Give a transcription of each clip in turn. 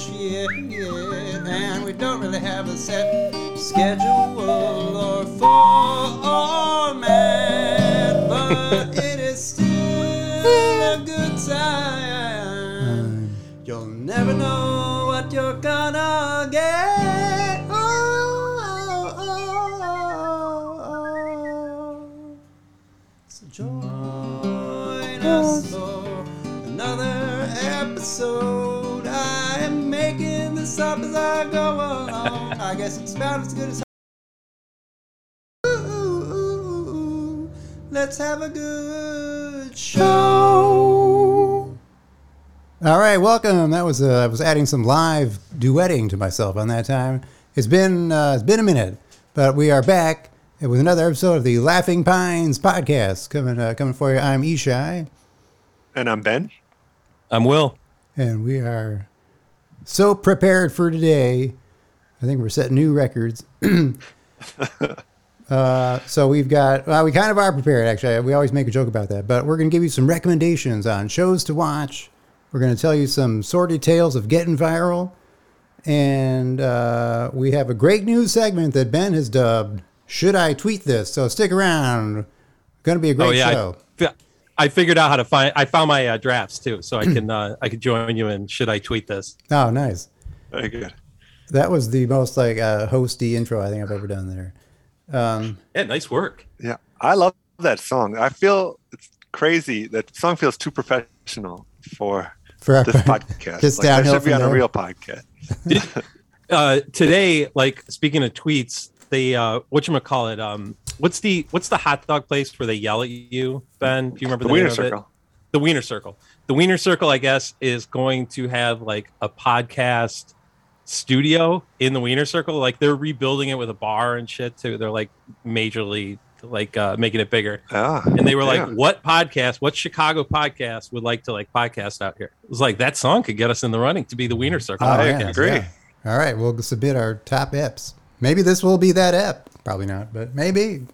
shit. And we don't really have a set have a good show. All right, welcome. That was uh, I was adding some live duetting to myself on that time. It's been uh, it's been a minute, but we are back with another episode of the Laughing Pines podcast coming uh, coming for you. I'm Ishai, And I'm Ben. I'm Will. and we are so prepared for today. I think we're setting new records. uh, so we've got well, we kind of are prepared actually. We always make a joke about that, but we're going to give you some recommendations on shows to watch. We're going to tell you some sordid tales of getting viral, and uh, we have a great news segment that Ben has dubbed "Should I Tweet This?" So stick around. Going to be a great oh yeah, show. I, I figured out how to find. I found my uh, drafts too, so I can uh, I could join you. in should I tweet this? Oh, nice. Very good. That was the most like uh, hosty intro I think I've ever done there. Um, Yeah, nice work. Yeah. I love that song. I feel it's crazy. That song feels too professional for for this podcast. Just like, that downhill should be from on a real podcast. Uh, today, like speaking of tweets, the uh, what you call it? Um, what's the what's the hot dog place where they yell at you? Ben, do you remember The the, Wiener name of it? Circle. The Wiener Circle. The Wiener Circle, I guess, is going to have like a podcast studio in the Wiener Circle. Like they're rebuilding it with a bar and shit too. They're like majorly like uh, making it bigger. Ah, and they were like, "What podcast? What Chicago podcast would like to like podcast out here?" It was like that song could get us in the running to be the Wiener Circle. Oh, I yeah, agree. yeah. All right, we'll submit our top eps. Maybe this will be that ep. Probably not, but maybe.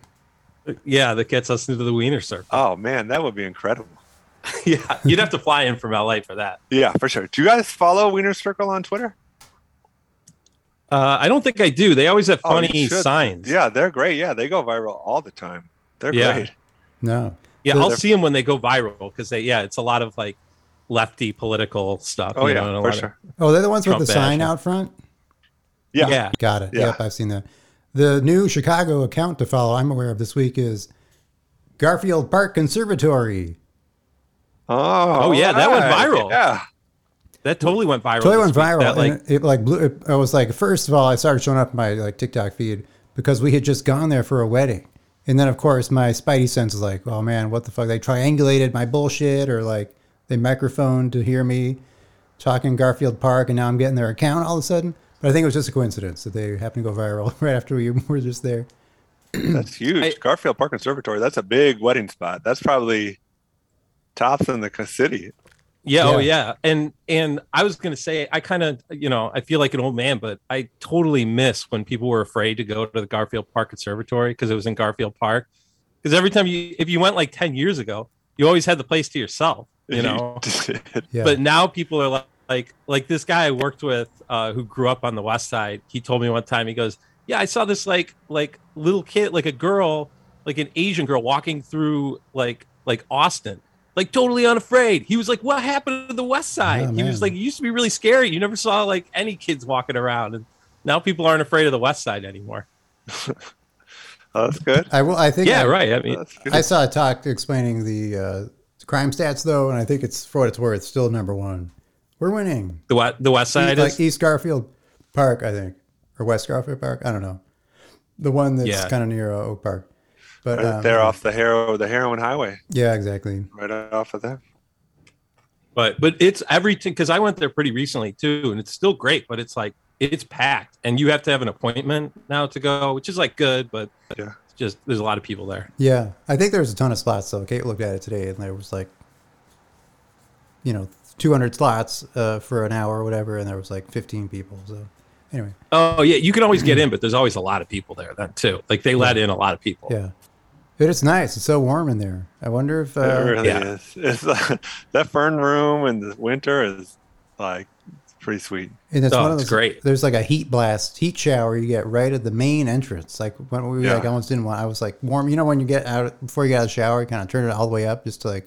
Yeah, that gets us into the Wiener Circle. Oh man, that would be incredible. yeah, you'd have to fly in from LA for that. Yeah, for sure. Do you guys follow Wiener Circle on Twitter? Uh, I don't think I do. They always have Oh, funny should. signs. Yeah, they're great. Yeah, they go viral all the time. They're Yeah. great. No. yeah. So I'll see them when they go viral because they, yeah, it's a lot of like lefty political stuff. Oh you yeah, know, and a for lot of- sure. Oh, they're the ones Trump with the sign out front? Yeah. yeah. Got it. Yeah. Yep, I've seen that. The new Chicago account to follow, I'm aware of this week, is Garfield Park Conservatory. Oh, Oh, yeah, that went viral. Yeah. That totally went viral. Totally went viral. That, like, it, it like blew. It, I was like, first of all, I started showing up my like TikTok feed because we had just gone there for a wedding, and then of course my spidey sense is like, oh man, what the fuck? They triangulated my bullshit, or like they microphoned to hear me talking Garfield Park, and now I'm getting their account all of a sudden. But I think it was just a coincidence that they happened to go viral right after we were just there. That's huge. I- Garfield Park Conservatory. That's a big wedding spot. That's probably tops in the city. Yeah, oh Yeah. yeah. And and I was gonna say I kind of you know, I feel like an old man, but I totally miss when people were afraid to go to the Garfield Park Conservatory because it was in Garfield Park. Because every time you if you went like 10 years ago, you always had the place to yourself, you know. Yeah. But now people are like like like this guy I worked with uh who grew up on the west side, he told me one time, he goes, Yeah, I saw this like like little kid, like a girl, like an Asian girl walking through like like Austin like totally unafraid. He was like, "What happened to the West Side?" Oh, he was like, "It used to be really scary. You never saw like any kids walking around, and now people aren't afraid of the West Side anymore." Oh, that's good. I will. I think. Yeah, I, right. I mean, I saw a talk explaining the uh, crime stats though, and I think it's for what it's worth, still number one. We're winning. the West, the West Side like is East Garfield Park, I think, or West Garfield Park. I don't know. The one that's Yeah. kind of near uh, Oak Park. But Right um, there off the hero the heroin highway. Yeah, exactly. Right off of there. but but it's everything because I went there pretty recently too, and it's still great. But it's like it's packed, and you have to have an appointment now to go, which is like good, but Yeah. it's just there's a lot of people there. Yeah, I think there's a ton of slots. though. Kate looked at it today, and there was like, you know, 200 slots uh, for an hour or whatever, and there was like 15 people. So anyway, Oh yeah, you can always get in, but there's always a lot of people there then too. Like they let in a lot of people. yeah, but it's nice. It's so warm in there. I wonder if it uh, really yeah. is. It's, that fern room in the winter is like pretty sweet. And it's Oh, one of it's great. There's like a heat blast, heat shower you get right at the main entrance. Like when we Yeah. like almost didn't want. I was like warm. You know when you get out before you get out of the shower, you kind of turn it all the way up just to like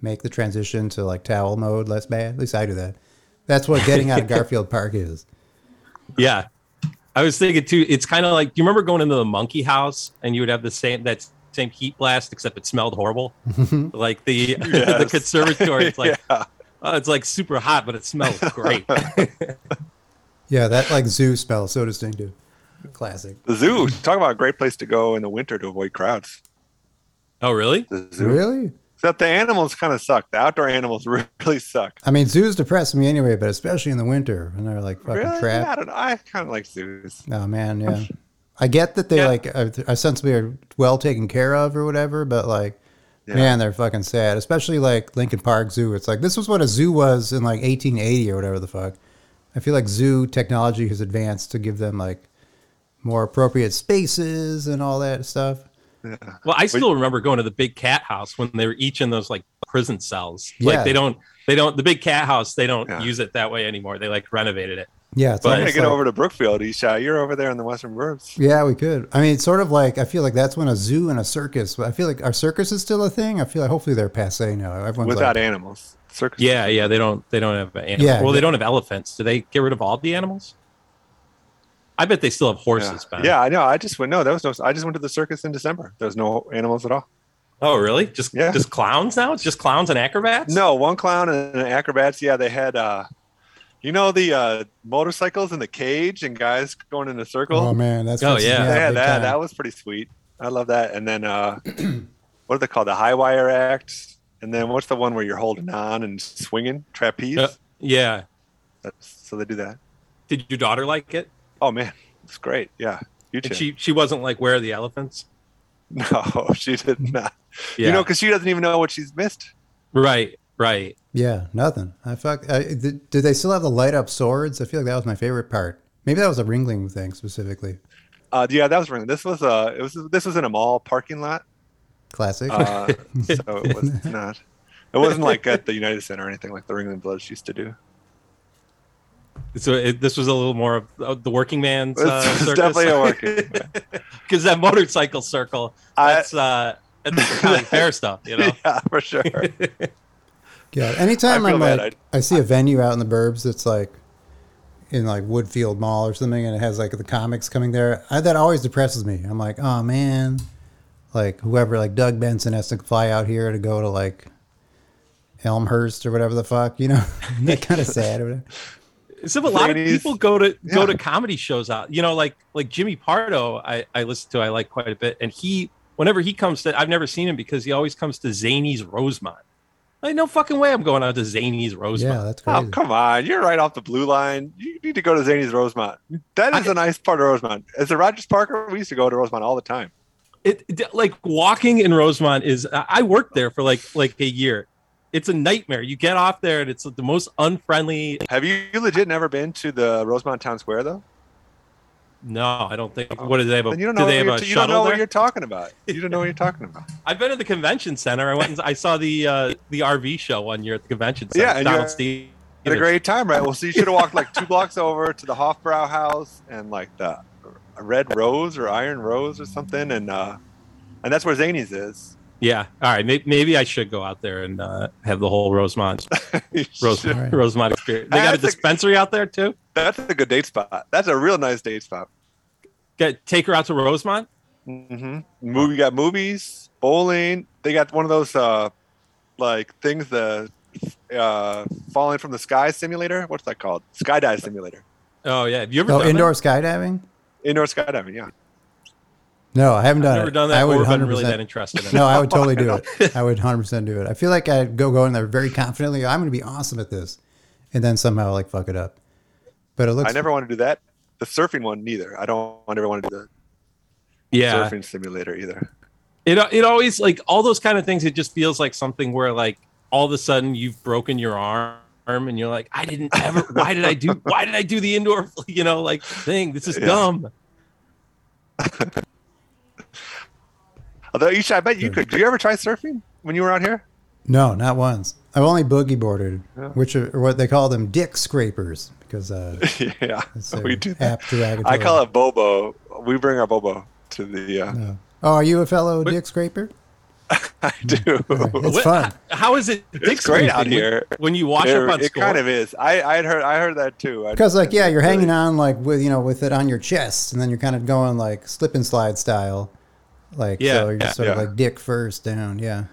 make the transition to like towel mode less bad. At least I do that. That's what getting out of Garfield Park is. Yeah. I was thinking too, it's kind of like, do you remember going into the monkey house and you would have the same, that same heat blast, except it smelled horrible? like the, the conservatory, it's like, yeah. oh, it's like super hot, but it smells great. Yeah, that like zoo smell is so distinctive. Classic. The zoo. Talk about a great place to go in the winter to avoid crowds. oh, really? The zoo. Really? Except the animals kind of suck. The outdoor animals really suck. I mean, zoos depress me anyway, but especially in the winter when they're like fucking Really? Yeah, trapped. I don't know. I kind of like zoos. Oh man, yeah. I get that they Yeah. like are, are sensibly are well taken care of or whatever, but like, Yeah. man, they're fucking sad. Especially like Lincoln Park Zoo. It's like this was what a zoo was in like 1880 or whatever the fuck. I feel like zoo technology has advanced to give them like more appropriate spaces and all that stuff. Yeah. Well, I still remember going to the big cat house when they were each in those like prison cells. Yeah. Like they don't, they don't, the big cat house, they don't Yeah. use it that way anymore. They like renovated it. Yeah, it's But- I'm gonna get like- over to Brookfield, Isha. You're over there in the Western Burbs. Yeah, we could. I mean, it's sort of like I feel like that's when a zoo and a circus. I feel like our circus is still a thing. I feel like hopefully they're passe now. Everyone's Without like, animals. Circus. Yeah. Yeah. They don't, they don't have animals. Yeah, well, they don't have elephants. Do they get rid of all the animals? I bet they still have horses. Ben. yeah, I know. I just went. No, there was no. I just went to the circus in December. There's no animals at all. Oh, really? Just, Yeah. just clowns now? It's just clowns and acrobats? No, one clown and acrobats. Yeah, they had. uh You know the uh motorcycles in the cage and guys going in a circle. oh man, that's Oh, what's- yeah. they that. time. That was pretty sweet. I love that. And then uh what are they called? The high wire act. And then what's the one where you're holding on and swinging trapeze? Uh, yeah. That's, so they do that. Did your daughter like it? Oh man, it's great. Yeah, you And too. she, she wasn't like, where are the elephants? No, she did not. Yeah. You know, because she doesn't even know what she's missed. right. Right. Yeah, nothing. I fuck. I, did, did they still have the light up swords? I feel like that was my favorite part. Maybe that was a Ringling thing specifically. Uh, yeah, that was Ringling. This was uh, it was this was in a mall parking lot. Classic. Uh, so it was not. It wasn't like at the United Center or anything like the Ringling Bloods used to do. So it, this was a little more of uh, the working man's It's, uh, it's circus. definitely a working. because that motorcycle circle I- that's uh that's county fair stuff you know Yeah, for sure. Yeah. Anytime I, I'm bad. like, I see a venue out in the burbs that's like in like Woodfield Mall or something, and it has like the comics coming there. I, that always depresses me. I'm like, oh man, like whoever, like Doug Benson has to fly out here to go to like Elmhurst or whatever the fuck, you know. that kind of sad. or whatever. so a lot of people go to go to comedy shows out you know like like jimmy pardo i i listen to i like quite a bit and he whenever he comes to i've never seen him because he always comes to zanies rosemont like no fucking way i'm going out to zanies rosemont Yeah, that's Oh come on! You're right off the blue line. You need to go to Zanies Rosemont. That is a nice part of Rosemont. As a Rogers Parker, we used to go to Rosemont all the time. it, it- like walking in rosemont is i I worked there for like like a year it's a nightmare you get off there and it's the most unfriendly Have you legit never been to the Rosemont Town Square though? No i don't think what do they have a you don't do know. they What have a you don't know what you're talking about. You don't know what you're talking about. I've been to the convention center. I went and I saw the uh, the RV show one year at the convention center. Yeah, and Donald Stephens. Had a great time, right? Well, so you should have walked like two blocks over to the Hofbrau House and like the Red Rose or Iron Rose or something, and uh, and that's where Zanies is. Yeah. All right. Maybe, maybe I should go out there and uh, have the whole Rosemont You Rose. Right. Rosemont experience. They got a That's a- dispensary out there too. That's a good date spot. That's a real nice date spot. Get take her out to Rosemont. hmm Movie got movies, bowling. They got one of those uh, like things the uh, falling from the sky simulator. What's that called? Skydive simulator. Oh yeah. Have you ever Oh, done indoor That? skydiving? Indoor skydiving. Yeah. No, I haven't I've done never it. done I that would or been 100%. really that interested in it. No, I would totally do it. I would 100% do it. I feel like I'd go go in there very confidently. I'm going to be awesome at this, and then somehow like fuck it up. But it looks. I never want to do that. The surfing one neither. I don't ever want to do the Yeah. surfing simulator either. It it always like all those kind of things. It just feels like something where like all of a sudden you've broken your arm and you're like, I didn't ever. Why did I do? Why did I do the indoor? You know, like thing. This is Yeah. dumb. Although Isha, I bet you could. Did you ever try surfing when you were out here? No, not once. I've only boogie boarded, Yeah. which are what they call them dick scrapers because uh, yeah, it's we do that. apt derogatory. I call it Bobo. We bring our Bobo to the. Uh, No. Oh, are you a fellow But- dick scraper? I do. It's What- fun. How is it? It's great out when- here. when you wash it up on it score. kind of is. I I heard I heard that too. Because like yeah, you're really- hanging on like with you know with it on your chest, and then you're kind of going like slip and slide style, like Yeah, so you're just yeah, sort of like dick first down, yeah,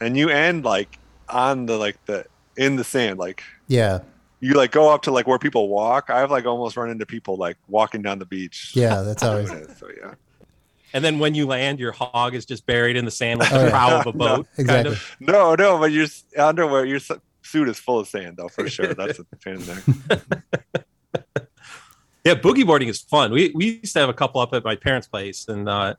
and you end like on the like the in the sand like yeah, you like go up to like where people walk i've like almost run into people like walking down the beach yeah. That's always doing it, so yeah and then when you land, your hog is just buried in the sand like Oh, the yeah. prow of a No, boat. Kind exactly. of. no no but your s- underwear your suit is full of sand though for sure that's a pain in the neck Yeah, boogie boarding is fun. We we used to have a couple up at my parents' place, and uh,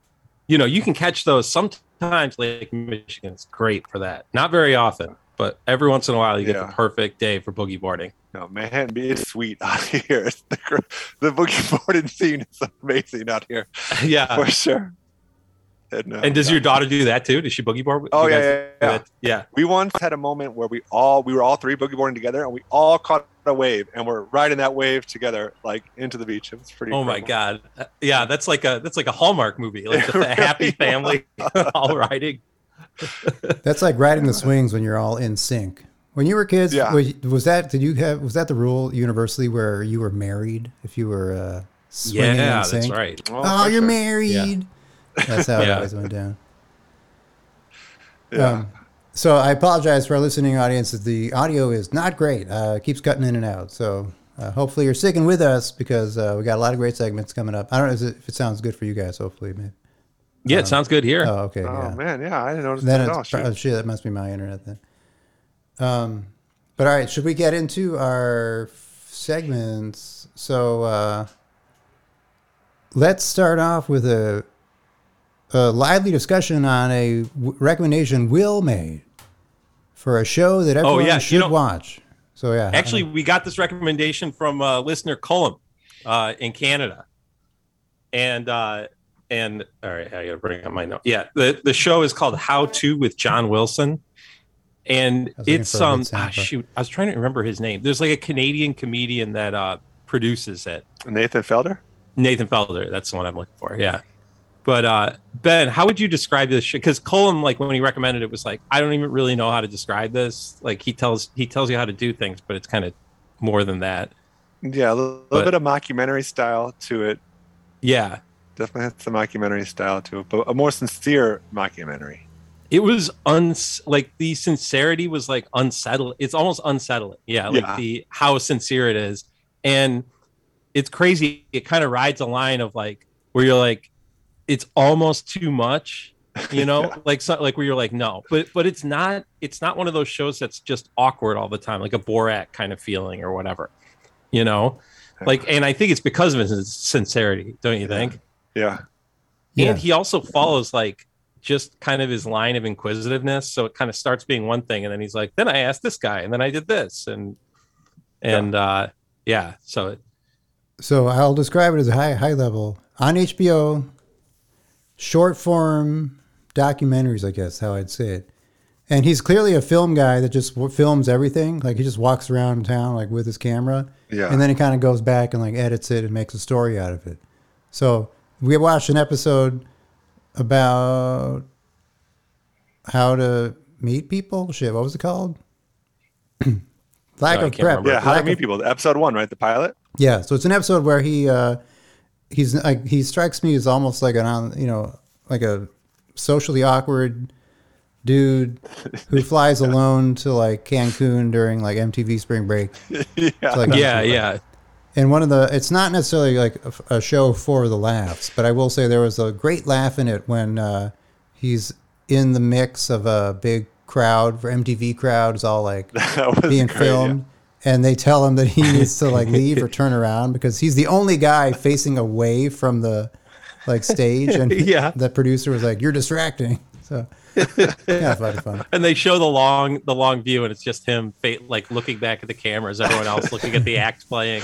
you know you can catch those sometimes. Lake Michigan's great for that. Not very often, but every once in a while you get Yeah. the perfect day for boogie boarding. no man it's sweet out here the, the boogie boarding scene is amazing out here yeah. for sure and, uh, And does your daughter do that too? Does she boogie board? oh you yeah, yeah, yeah. yeah. we once had a moment where we all we were all three boogie boarding together and we all caught a wave and we're riding that wave together like into the beach It's pretty Oh my god. Uh, Yeah, that's like a that's like a Hallmark movie, like It the, the happy family all riding. that's like riding the swings when you're all in sync. When you were kids, Yeah. was, was that did you have was that the rule universally where you were married if you were uh, swinging Yeah, in that's sync? right. Oh, you're sure. married. That's how it always went down. yeah Um, so I apologize for our listening audience the audio is not great. Uh, it keeps cutting in and out. So uh, hopefully you're sticking with us because uh, we got a lot of great segments coming up. I don't know is it- if it sounds good for you guys. Hopefully, maybe. Yeah, it sounds good here. Oh, okay. oh yeah. man yeah i didn't notice Then that at all pro- oh, shit. That must be my internet then. Um, but all right, should we get into our f- segments? So uh, let's start off with a, a lively discussion on a w- recommendation Will made for a show that everyone Oh, yeah, you should know- watch. So yeah, Actually, we got this recommendation from uh, listener Cullum uh, in Canada, and uh, and all right, I gotta bring up my note. Yeah, the the show is called How to with John Wilson, and I was looking it's for a good um ah, shoot, I was trying to remember his name. There's like a Canadian comedian that uh, produces it. nathan fielder Nathan Fielder. That's the one I'm looking for. Yeah. But uh, Ben, how would you describe this? Because Colin, like when he recommended it, was like, I don't even really know how to describe this. Like he tells he tells you how to do things, but it's kind of more than that. yeah a little, But- bit of mockumentary style to it Yeah, definitely has some mockumentary style to it but a more sincere mockumentary it was uns like the sincerity was like unsettling. It's almost unsettling. Yeah, like Yeah. the how sincere it is, and it's crazy. It kind of rides a line of like where you're like, it's almost too much. You know, Yeah. like so, like where you're like no, but but it's not. It's not one of those shows that's just awkward all the time, like a Borat kind of feeling or whatever. You know, like, and I think it's because of his sincerity, don't you think? yeah Yeah. And he also follows like just kind of his line of inquisitiveness. So it kind of starts being one thing, and then he's like, then I asked this guy, and then I did this, and and uh yeah. So it, So I'll describe it as a high high level on HBO. Short form documentaries, I guess how I'd say it. And he's clearly a film guy that just films everything. Like he just walks around town like with his camera, yeah and then he kind of goes back and like edits it and makes a story out of it. So we watched an episode about how to meet people. Shit, what was it called? Lack No, of prep. remember. yeah how to meet of- people episode one right the pilot yeah, so it's an episode where he uh, he's like he strikes me as almost like an you know like a socially awkward dude who flies alone to like Cancun during like MTV Spring Break. yeah like- yeah, yeah. And one of the it's not necessarily like a, a show for the laughs, but I will say there was a great laugh in it when uh, he's in the mix of a big crowd for MTV crowd is all like that was being great, filmed and they tell him that he needs to like leave or turn around because he's the only guy facing away from the like stage and Yeah. the producer was like you're distracting so yeah funny fun And they show the long the long view, and it's just him fa- like looking back at the cameras, everyone else looking at the act playing.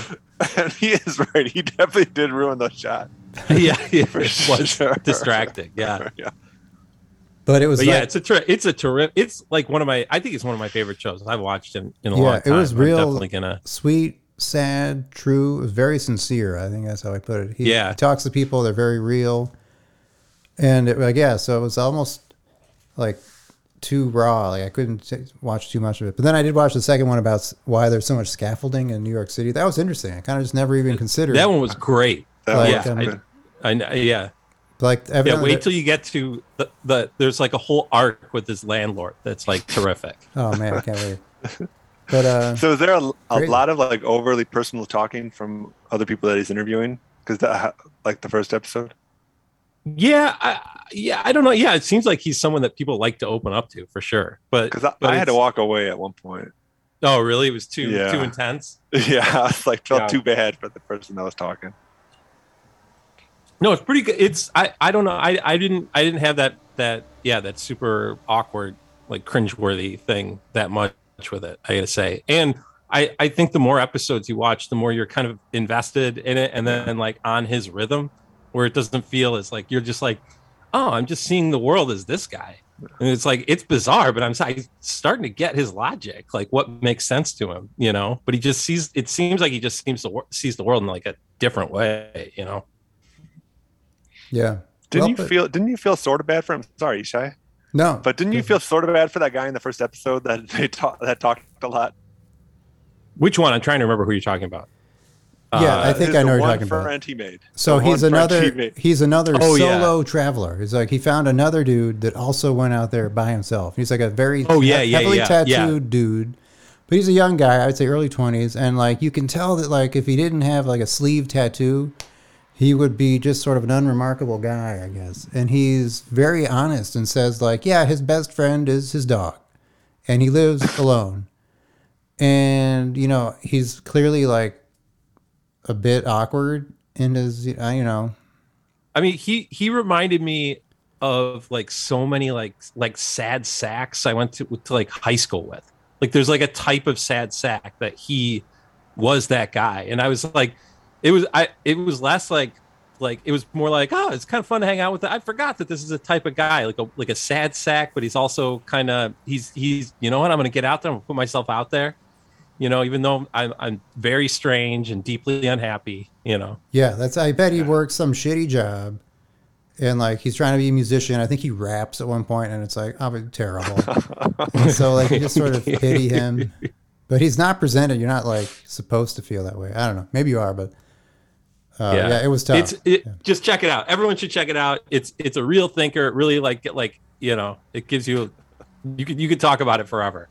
and he is right he definitely did ruin those shots yeah, yeah, For it was sure. distracting. Yeah. yeah But it was But like, yeah, it's a ter- it's a terrific. It's like one of my. I think it's one of my favorite shows I've watched in, in a Yeah, long it time. was I'm real- definitely gonna. sweet, sad, true. It was very sincere. I think that's how I put it. He, Yeah. he talks to people; they're very real, and it, like yeah, so it was almost like too raw. Like I couldn't watch too much of it. But then I did watch the second one about s- why there's so much scaffolding in New York City. That was interesting. I kind of just never even considered That one was great. That Like, was um. I, I yeah Like yeah. Wait till you get to the, the there's like a whole arc with this landlord that's like terrific. oh man, I can't wait. But uh, So is there a, a lot of like overly personal talking from other people that he's interviewing? Because that like the first episode. Yeah, I, yeah. I don't know. Yeah, it seems like he's someone that people like to open up to for sure. But Because I, I had to walk away at one point. Oh, really? It was too Yeah. too intense. Yeah, I was like felt Yeah. too bad for the person that was talking. No, it's pretty good. It's I I don't know. I I didn't I didn't have that that yeah that super awkward like cringeworthy thing that much with it. I gotta say, and I I think the more episodes you watch, the more you're kind of invested in it, and then like on his rhythm, where it doesn't feel as like you're just like, oh, I'm just seeing the world as this guy. And it's like it's bizarre, but I'm, starting to get his logic, like what makes sense to him, you know. But he just sees. It seems like he just seems to sees the world in like a different way, you know. Yeah. Didn't Well, you but- feel? Didn't you feel sort of bad for him? Sorry, Shai, No, but didn't you feel sort of bad for that guy in the first episode that they talked that talked a lot? Which one? I'm trying to remember who you're talking about. Yeah, I Uh, think I know the what you're one talking about. he made. So The he's one friend he another made. he's another Oh, yeah. solo traveler. He's like he found another dude that also went out there by himself. He's like a very Oh, yeah, yeah, heavily yeah, tattooed yeah. dude. But he's a young guy, I'd say early twenties, and like you can tell that like if he didn't have like a sleeve tattoo, he would be just sort of an unremarkable guy, I guess. And he's very honest and says like, yeah, his best friend is his dog, and he lives alone. And you know he's clearly like a bit awkward in his, uh, you know, I mean, he he reminded me of like so many like like sad sacks I went to to like high school with. Like, there's like a type of sad sack that he was that guy, and I was like, it was I it was less like like it was more like oh it's kind of fun to hang out with. I forgot that this is a type of guy like a like a sad sack, but he's also kind of he's he's you know what I'm gonna get out there and put myself out there. You know, even though I'm, I'm very strange and deeply unhappy, you know. Yeah, that's. I bet he works some shitty job, and like he's trying to be a musician. I think he raps at one point, and it's like, oh, but terrible. So like you just sort of pity him, but he's not presented. You're not like supposed to feel that way. I don't know. Maybe you are, but uh, yeah. it was tough. It's it, just check it out. Everyone should check it out. It's it's a real thinker. It really like like you know it gives you you could you could talk about it forever.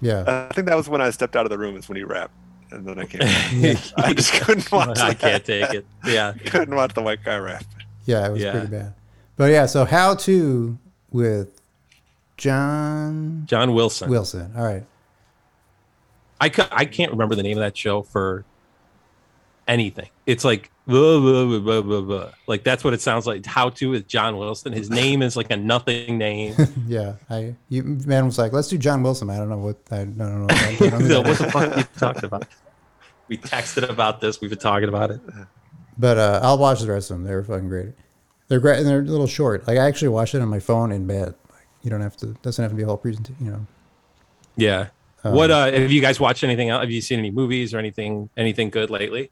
yeah, I think that was when I stepped out of the room. Is when he rapped, and then I can't. I just couldn't watch. I can't take it. Yeah. Couldn't watch the white guy rap. yeah, it was Yeah. pretty bad. But yeah, so how to with John John Wilson. Wilson. All right. I ca- I can't remember the name of that show for anything. It's like blah, blah, blah, like that's what it sounds like. How to with John Wilson. His name is like a nothing name. Yeah, I you man was like, let's do John Wilson. I don't know what I don't know. I don't know who So that what the fuck you talking about? We texted about this. We've been talking about it. But uh, I'll watch the rest of them. They're fucking great. They're great and they're a little short. Like I actually watched it on my phone in bed. Like you don't have to. Doesn't have to be a whole presentation. You know. Yeah. Um, what uh have you guys watched anything else? Have you seen any movies or anything anything good lately?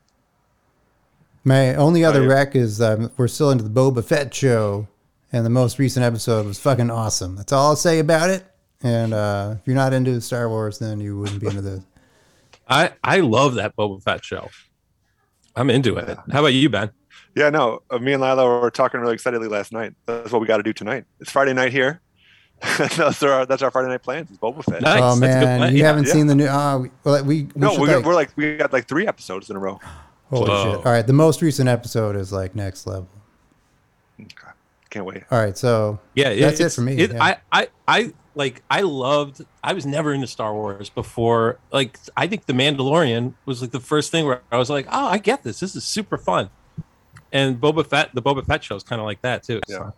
My only other yeah. rec is um, we're still into the Boba Fett show, and the most recent episode was fucking awesome. That's all I'll say about it. And uh, if you're not into Star Wars, then you wouldn't be into this. I I love that Boba Fett show. I'm into it. How about you, Ben? Yeah, no. Uh, me and Lila were talking really excitedly last night. That's what we got to do tonight. It's Friday night here. that's our that's our Friday night plans. It's Boba Fett. Nice. oh That's a good man, you Yeah, haven't yeah. seen the new? Uh, we, well, we, we no, we're, like- we're like we got like three episodes in a row. Holy Whoa. shit. All right, the most recent episode is like next level. Can't wait. All right, so Yeah, That's it for me, It, yeah. I, I, I like. I loved. I was never into Star Wars before. Like, I think The Mandalorian was like the first thing where I was like, "Oh, I get this. This is super fun." And Boba Fett, the Boba Fett show is kind of like that too. So,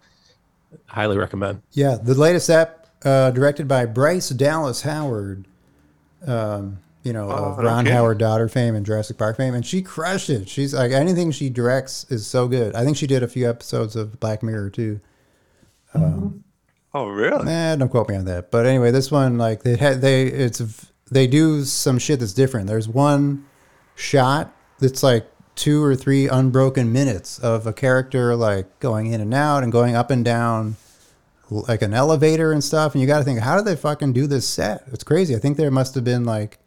highly recommend. Yeah, the latest app uh, directed by Bryce Dallas Howard, um, you know, of Oh, Ron okay. Howard daughter fame and Jurassic Park fame, and she crushed it. She's like anything she directs is so good. I think she did a few episodes of Black Mirror too. Um, Oh, really? Eh, don't quote me on that. But anyway, this one like they had they it's they do some shit that's different. There's one shot that's like two or three unbroken minutes of a character like going in and out and going up and down like an elevator and stuff and you got to think how did they fucking do this set it's crazy i think there must have been like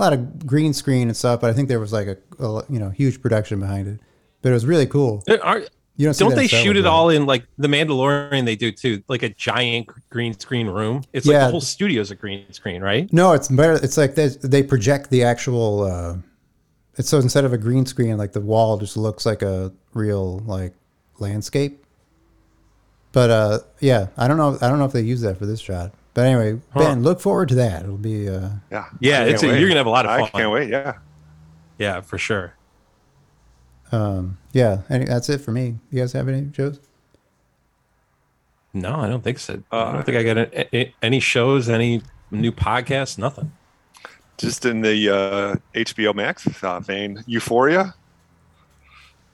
a lot of green screen and stuff but i think there was like a, a you know huge production behind it but it was really cool are- you don't, don't they shoot it all in like the Mandalorian? They do too, like a giant green screen room. It's like the whole studio's a green screen, right? No, it's better. It's like they, they project the actual. Uh, it's so instead of a green screen, like the wall just looks like a real like landscape. But uh, yeah, I don't know. I don't know if they use that for this shot. But anyway, Ben, look forward to that. It'll be. Uh, Yeah. Yeah, it's a- you're gonna have a lot of fun. I can't wait. Yeah. Yeah, for sure. um, yeah, and that's it for me. You guys have any shows? No, I don't think so. I Uh, don't think I got a, a- any shows, any new podcasts, nothing. Just in the uh, HBO Max uh, vein, Euphoria.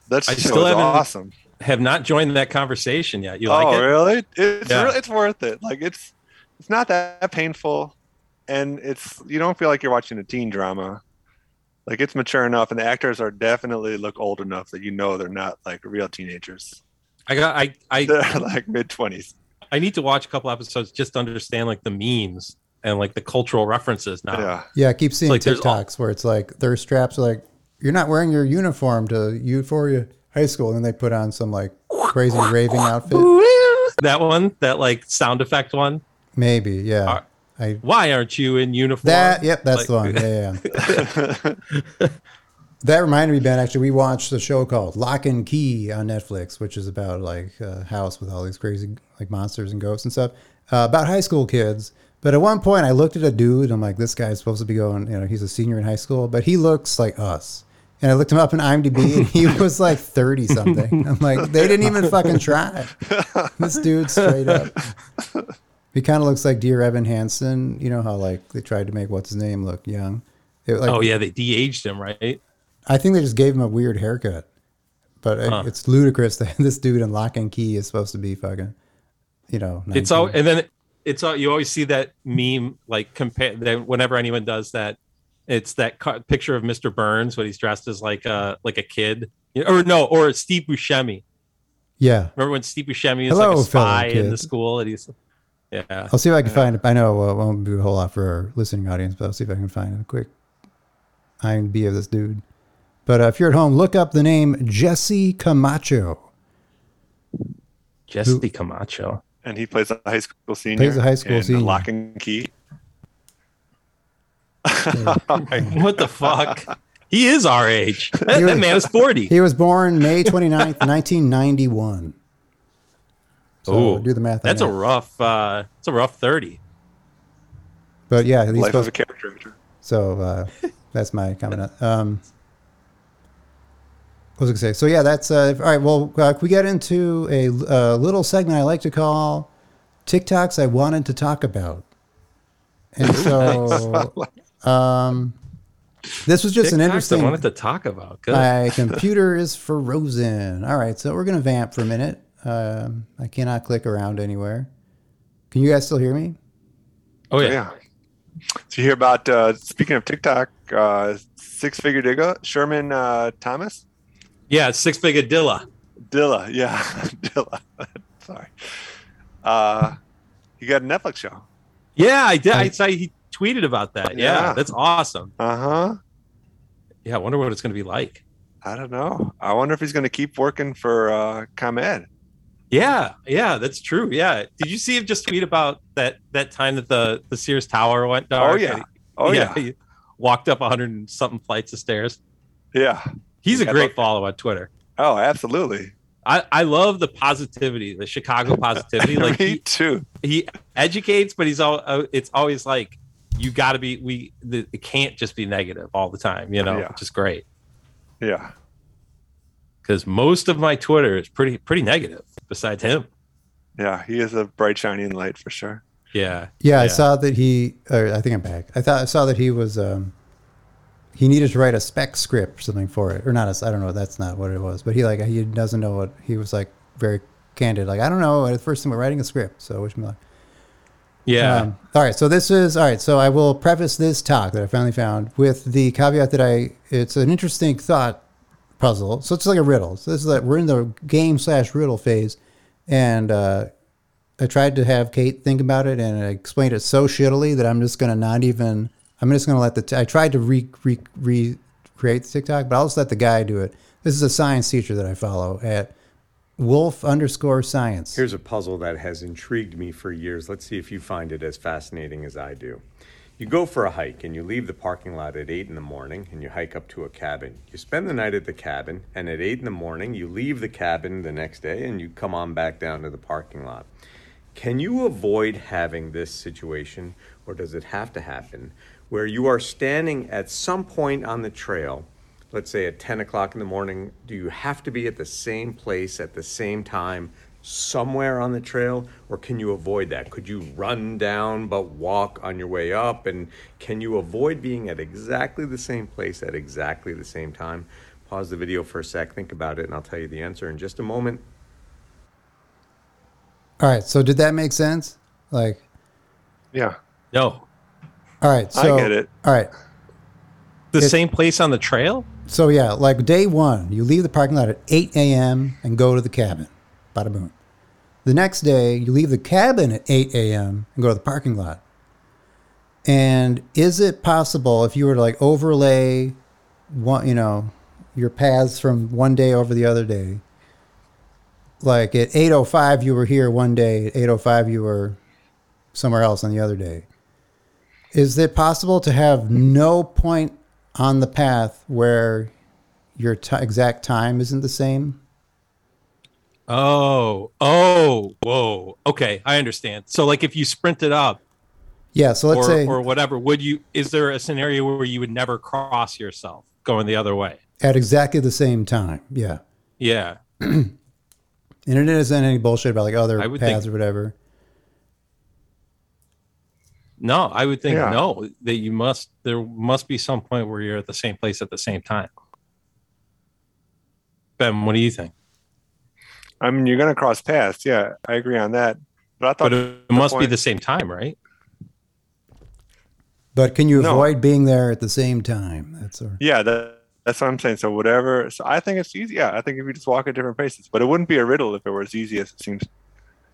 That's I still haven't- awesome. Have not joined that conversation yet. You oh, like it? really? It's Yeah. real it's worth it. Like it's it's not that painful, and it's you don't feel like you're watching a teen drama. Like it's mature enough, and the actors are definitely look old enough that you know they're not like real teenagers. I got. I. I. They're like mid twenties. I need to watch a couple episodes just to understand like the memes and like the cultural references now. Yeah. Yeah, I keep seeing like there's all- TikToks where it's like their straps are like you're not wearing your uniform to Euphoria High School, and then they put on some like crazy raving outfit. That one, that like sound effect one. Maybe, yeah. Are- I Why aren't you in uniform? That yep, that's Like- the one. Yeah, yeah. that reminded me, Ben. Actually, we watched a show called Locke and Key on Netflix, which is about like a house with all these crazy like monsters and ghosts and stuff. Uh, about high school kids. But at one point, I looked at a dude. I'm like, this guy's supposed to be going. You know, he's a senior in high school, but he looks like us. And I looked him up in IMDb, and he was like 30 something. I'm like, they didn't even fucking try. This dude straight up. He kind of looks like Dear Evan Hansen. You know how like they tried to make what's his name look young. It, like, oh yeah, they de-aged him, right? I think they just gave him a weird haircut. But it- it's ludicrous that this dude in Locke and Key is supposed to be fucking, you know. It's all, and then it's all. You always see that meme like compare that whenever anyone does that. It's that ca- picture of Mr. Burns when he's dressed as like a like a kid, or no, or Steve Buscemi. yeah. Remember when Steve Buscemi is Hello, like a spy in the school and he's yeah. I'll see if I can find it. I know uh, it won't be a whole lot for our listening audience, but I'll see if I can find a quick IMDb of this dude. But uh, if you're at home, look up the name Jesse Camacho. Jesse Camacho. and he plays a high school senior. Plays a high school in senior. Locke and Key. What the fuck? He is our age. That, He that man is forty. He was born May 29th, 1991. So Ooh, do the math. on That's a that. rough. uh It's a rough thirty. But yeah, he's Life of supposed a character actor. So uh, that's my comment. Um, what was I gonna say? So yeah, that's uh, all right. Well, uh, we get into a uh, little segment I like to call TikToks I wanted to talk about, and so um, this was just an TikToks interesting. I wanted to talk about. Good. My computer is frozen. All right, so we're gonna vamp for a minute. Um, I cannot click around anywhere. Can you guys still hear me? oh yeah. Yeah. So you hear about uh, speaking of TikTok, uh, six figure digger Sherman uh, Thomas Yeah, six figure Dilla. Dilla, yeah, Dilla. Sorry. Uh, he got a Netflix show. Yeah, I did. I I- saw he tweeted about that. Yeah, Yeah. that's awesome. Uh huh. Yeah, I wonder what it's going to be like. I don't know. I wonder if he's going to keep working for uh, ComEd. Yeah, yeah, that's true. Yeah, did you see him just tweet about that that time that the the Sears Tower went dark? Oh, yeah. Oh yeah, he walked up a hundred and something flights of stairs. yeah. He's a great look- follow on Twitter. Oh, absolutely. I, I love the positivity, the Chicago positivity. Like Me he, too. he educates, but he's all uh, it's always like you got to be we the, it can't just be negative all the time, you know, Yeah. which is great Yeah. because most of my Twitter is pretty pretty negative. Besides him, Yeah. He is a bright shining light for sure. yeah, Yeah, I saw that he. Or I think I'm back. I thought I saw that he was. Um, he needed to write a spec script or something for it, or not. A, I don't know. That's not what it was. But he like he doesn't know what he was like. Very candid. Like I don't know. The first, time we're writing a script. So wish me luck. Yeah. Um, all right, so this is all right. So I will preface this talk that I finally found with the caveat that I it's an interesting thought puzzle. So it's like a riddle. So this is like we're in the game slash riddle phase, and uh, I tried to have Kate think about it, and I explained it so shittily that I'm just gonna not even. I'm just gonna let the. T- I tried to re, re recreate the TikTok, but I'll just let the guy do it. This is a science teacher that I follow at Wolf underscore Science. Here's a puzzle that has intrigued me for years. Let's see if you find it as fascinating as I do. You go for a hike and you leave the parking lot at 8 in the morning and you hike up to a cabin. You spend the night at the cabin, and at 8 in the morning, you leave the cabin the next day and you come on back down to the parking lot. Can you avoid having this situation, or does it have to happen, where you are standing at some point on the trail, let's say at 10 o'clock in the morning? Do you have to be at the same place at the same time? Somewhere on the trail, or can you avoid that? Could you run down but walk on your way up? And can you avoid being at exactly the same place at exactly the same time? Pause the video for a sec, think about it, and I'll tell you the answer in just a moment. All right, so did that make sense? Like, Yeah. no. all right, I get it. All right, The It- same place on the trail? so yeah, like day one, you leave the parking lot at eight a.m. and go to the cabin. Bada boom. The next day, you leave the cabin at eight a.m. and go to the parking lot. And is it possible if you were to like overlay one, you know, your paths from one day over the other day? Like at eight oh five, you were here one day. At eight oh five, you were somewhere else on the other day. Is it possible to have no point on the path where your t- exact time isn't the same? Oh, oh. Okay, I understand. So, like, if you sprinted up Yeah. So let's or, say or whatever, would you? Is there a scenario where you would never cross yourself going the other way? at exactly the same time. Yeah. Yeah. And it isn't any bullshit about like other I would paths think- or whatever. No, I would think Yeah. no. That you must. There must be some point where you're at the same place at the same time. Ben, what do you think? I mean, you're going to cross paths. Yeah, I agree on that. But I thought But it must be the same time, right? But can you No. avoid being there at the same time? That's a, Yeah, that, that's what I'm saying. So whatever. So I think it's easy. Yeah, I think if you just walk at different paces, but it wouldn't be a riddle if it were as easy as it seems,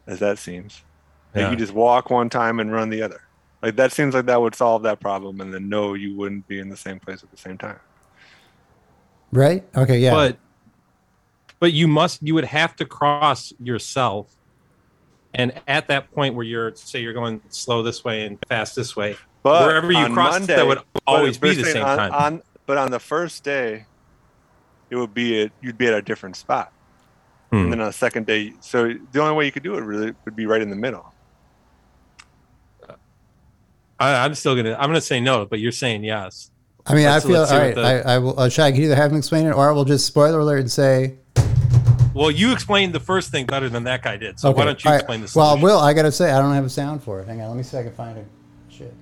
as that seems. Like Yeah. you just walk one time and run the other. Like that seems like that would solve that problem, and then no, you wouldn't be in the same place at the same time. right? Okay. Yeah. But but you must you would have to cross yourself. And at that point where you're say you're going slow this way and fast this way, But wherever you cross Monday, that would always be the same on, time. On, but on the first day, it would be at, you'd be at a different spot, Hmm. and then on the second day, so the only way you could do it really would be right in the middle. I, I'm still gonna I'm gonna say no, but you're saying yes. I mean, let's- I feel let's see all what right. the- I, I will. Uh, should I either have him explain it, or I will just spoiler alert and say, Well, you explained the first thing better than that guy did. So okay. why don't you all right. explain this? Well, Will, I gotta say, I don't have a sound for it. Hang on, let me see if I can find it. Shit.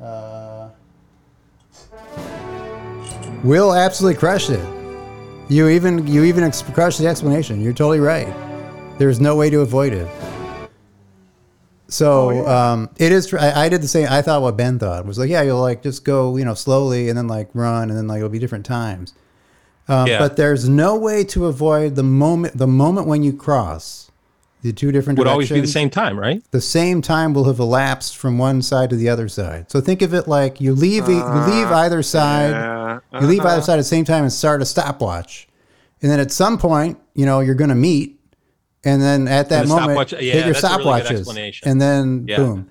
Uh, Will absolutely crushed it. You even you even ex- crushed the explanation. You're totally right. There's no way to avoid it. So um, it is. Tr- I, I did the same. I thought what Ben thought was like, yeah, you'll like just go, you know, slowly and then like run and then like it'll be different times. Um, Yeah. But there's no way to avoid the moment. The moment when you cross the two different would always be the same time, right? the same time will have elapsed from one side to the other side. So think of it like you leave e- you leave either side. Yeah, You leave uh-huh. either side at the same time and start a stopwatch, and then at some point, you know, you're going to meet, and then at that the moment, stopwatch- yeah, hit your that's a really stopwatches, and then Yeah. boom.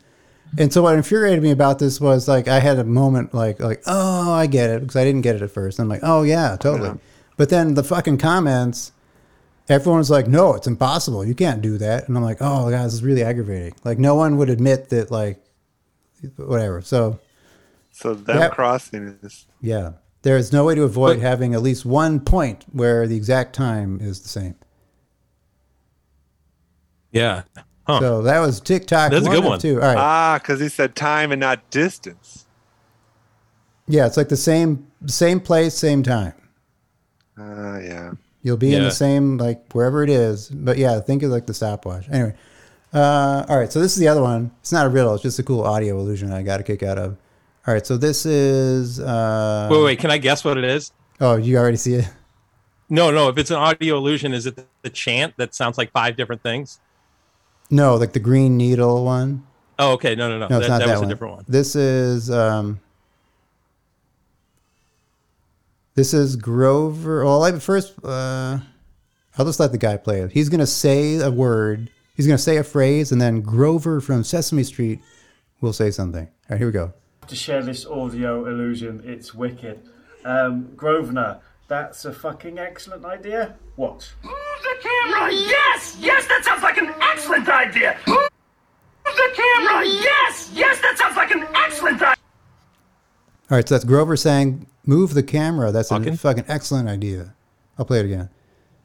And so what infuriated me about this was like I had a moment like like oh I get it because I didn't get it at first. I'm like oh yeah totally, Yeah. but then the fucking comments, everyone's like no it's impossible you can't do that, and I'm like oh god this is really aggravating. Like no one would admit that like whatever. So So that, Yep. crossing is yeah, there is no way to avoid But- having at least one point where the exact time is the same. Yeah. Huh. So that was TikTok. That's a good one. Two. All right. ah, because he said time and not distance. yeah, it's like the same same place, same time. Ah, yeah. You'll be in the same like wherever it is. But yeah, think of like the stopwatch. Anyway, Uh, all right, so this is the other one. It's not a riddle. It's just a cool audio illusion I got a kick out of. All right, so this is. Uh, Wait, wait. Can I guess what it is? Oh, you already see it? No, no. If it's an audio illusion, is it the chant that sounds like five different things? No, like the green needle one. Oh, okay. No, no, no. No, it's that not that that, was one. a different one. This is. Um, this is Grover. Well, I first. Uh, I'll just let the guy play it. He's gonna say a word. He's gonna say a phrase, and then Grover from Sesame Street will say something. All right, here we go. to share this audio illusion. It's wicked. Um, Grosvenor, that's a fucking excellent idea. What? Move the camera! Yes! Yes, that sounds like an excellent idea! Move the camera! Yes! Yes, that sounds like an excellent idea! All right, so that's Grover saying, "Move the camera." That's Fucking? a fucking excellent idea. I'll play it again.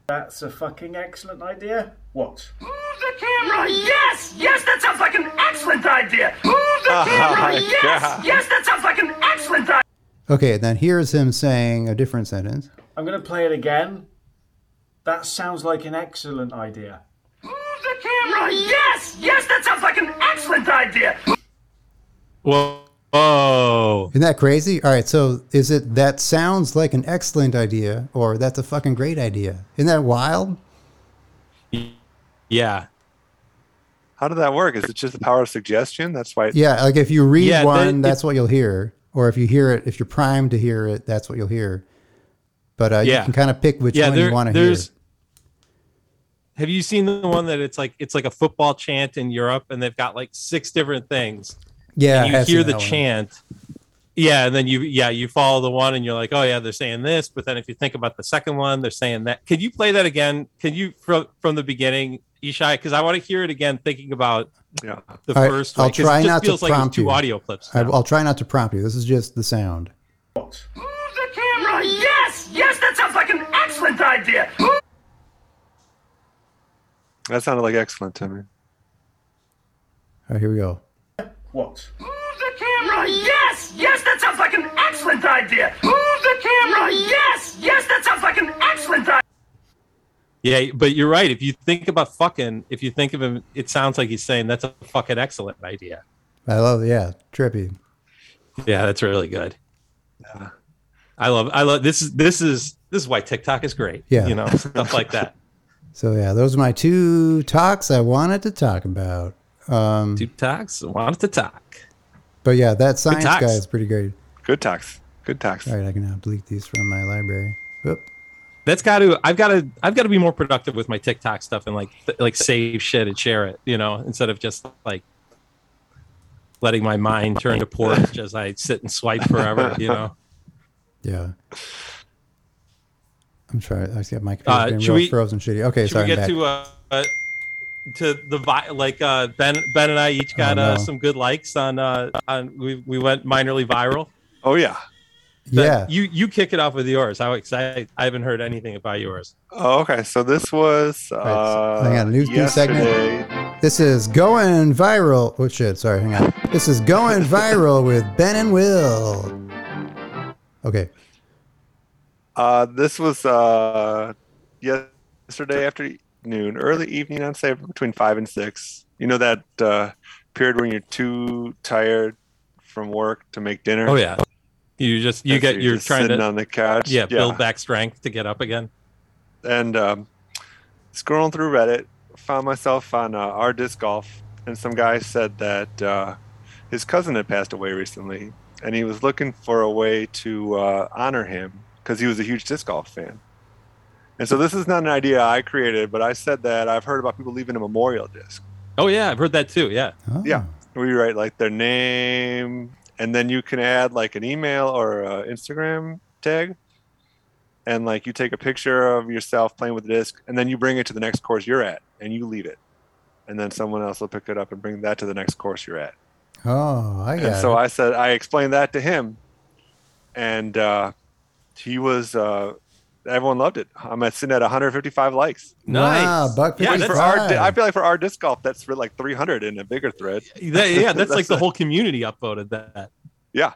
That's a fucking excellent idea. What? Move the camera! Yes! Yes, that sounds like an excellent idea! Move the ah, camera! Yes! God. Yes, that sounds like an excellent idea! Okay, then here's him saying a different sentence. I'm going to play it again. That sounds like an excellent idea. Move the camera! Yes! Yes, that sounds like an excellent idea! Whoa. Whoa. Isn't that crazy? All right, so is it that sounds like an excellent idea, or that's a fucking great idea? Isn't that wild? Yeah. How did that work? Is it just the power of suggestion? That's why. Yeah, like if you read Yeah, one, the- that's what you'll hear, or if you hear it, if you're primed to hear it, that's what you'll hear. But uh, yeah. you can kind of pick which yeah. one you want to hear. there's. Have you seen the one that it's like it's like a football chant in Europe, and they've got like six different things. Yeah, you hear the one. chant. Yeah, and then you yeah you follow the one, and you're like, oh yeah, they're saying this. But then if you think about the second one, they're saying that. Could you play that again? Can you from from the beginning, Ishai? Because I want to hear it again, thinking about Yeah. the All right, first I'll one. 'cause try it just not to feels like prompt two you. audio clips. I, I'll try not to prompt you. This is just the sound. Move the camera! Yes! Yes, that sounds like an excellent idea! That sounded like excellent to me. All right, here we go. What? Move the camera! Yes! Yes, that sounds like an excellent idea! Move the camera! Yes! Yes, that sounds like an excellent idea! Yeah, but you're right. If you think about fucking, if you think of him, it sounds like he's saying that's a fucking excellent idea. I love, yeah, trippy. Yeah, that's really good. Yeah. I love, I love this. Is this is this is why TikTok is great. Yeah. you know stuff like that. So yeah, those are my two talks I wanted to talk about. Um, Two talks, wanted to talk. but yeah, that science guy is pretty great. Good talks. Good talks. All right, I can now delete these from my library. Whoop. That's got to. I've got to. I've got to be more productive with my TikTok stuff and like th- like save shit and share it. You know, instead of just like letting my mind turn to porch as I sit and swipe forever. You know. Yeah. I'm sorry. I got my Uh, computer's been should real we- frozen shitty. Okay, Should sorry. we get to uh, uh to the vi- like uh Ben Ben and I each got Oh, uh, some good likes on uh on we we went minorly viral. Oh yeah. Ben, yeah. you you kick it off with yours. How excited! I haven't heard anything about yours. Oh, okay. So this was. right, Uh, so hang on, news- news segment. This is going viral. Oh shit! Sorry, hang on. This is going viral with Ben and Will. Okay. Uh, this was uh, yesterday afternoon, early evening, I'd say between five and six. You know that uh, period when you're too tired from work to make dinner. Oh yeah, you just you And so get you're just trying to on the couch. yeah, build back strength to get up again. and um, scrolling through Reddit, found myself on uh, our disc golf, and some guy said that uh, his cousin had passed away recently, and he was looking for a way to uh, honor him because he was a huge disc golf fan. And so this is not an idea I created, but I said that I've heard about people leaving a memorial disc. Oh yeah, I've heard that too. Yeah, Oh. Yeah, we write like their name, and then you can add like an email or Instagram tag, and like you take a picture of yourself playing with the disc, and then you bring it to the next course you're at, and you leave it, and then someone else will pick it up and bring that to the next course you're at. Oh, I And so it. I said I explained that to him, and uh, he was. Uh, everyone loved it. I'm at sitting at 155 likes. nice. Wow, buck yeah, for our, I feel like for our disc golf, that's for like 300 in a bigger thread. that- yeah, that's like the whole community upvoted that. Yeah.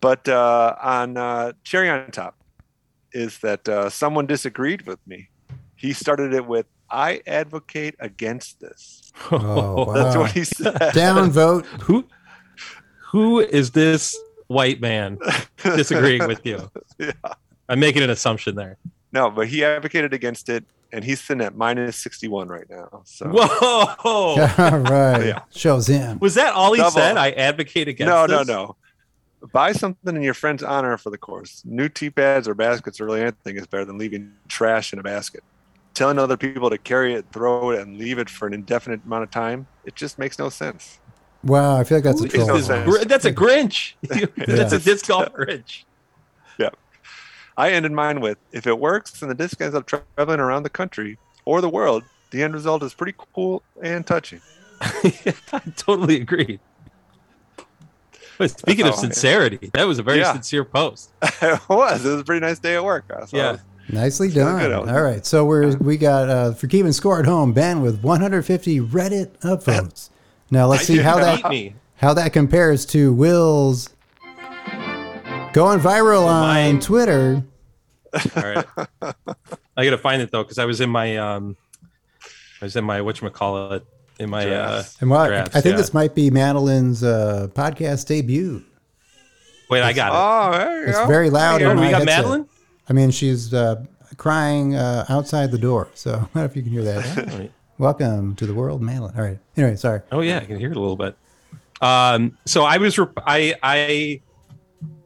But uh, on uh, cherry on top is that uh, someone disagreed with me. he started it with I advocate against this. Oh, That's what he said. Downvote. who who is this white man disagreeing with you? Yeah. I'm making an assumption there. No, but he advocated against it, and he's sitting at minus 61 right now. So Whoa! All right. Yeah. Shows him. Was that all he Double. said? I advocate against. no, no, this? no. Buy something in your friend's honor for the course. New tea pads or baskets or really anything is better than leaving trash in a basket. Telling other people to carry it, throw it, and leave it for an indefinite amount of time, it just makes no sense. Wow, I feel like that's a Who is troll. this. Gr- That's a Grinch. That's a disc golf Grinch. I ended mine with if it works and the disc ends up traveling around the country or the world, the end result is pretty cool and touching. I totally agree. But speaking of That's how I am. sincerity, that was a very Yeah. sincere post. it was. It was a pretty nice day at work. So Yeah. Nicely done. good, Alan. All right, so we're we got uh, for keeping score at home. Ben with 150 Reddit upvotes. Now let's see how that me. how that compares to Will's going viral on Mine. Twitter. All right. I gotta find it though, because I was in my um I was in my whatchamacallit in my uh Drafts. And what drafts, I think yeah. this might be Madeline's uh, podcast debut. wait, I got it. Oh, there you It's go. very loud. Oh, in we my got headset. Madeline? I mean, she's uh, crying uh, outside the door. So I don't know if you can hear that. All right. Welcome to the world, Madeline. All right. Anyway, sorry. Oh yeah, I can hear it a little bit. Um, so I was, rep- I, I,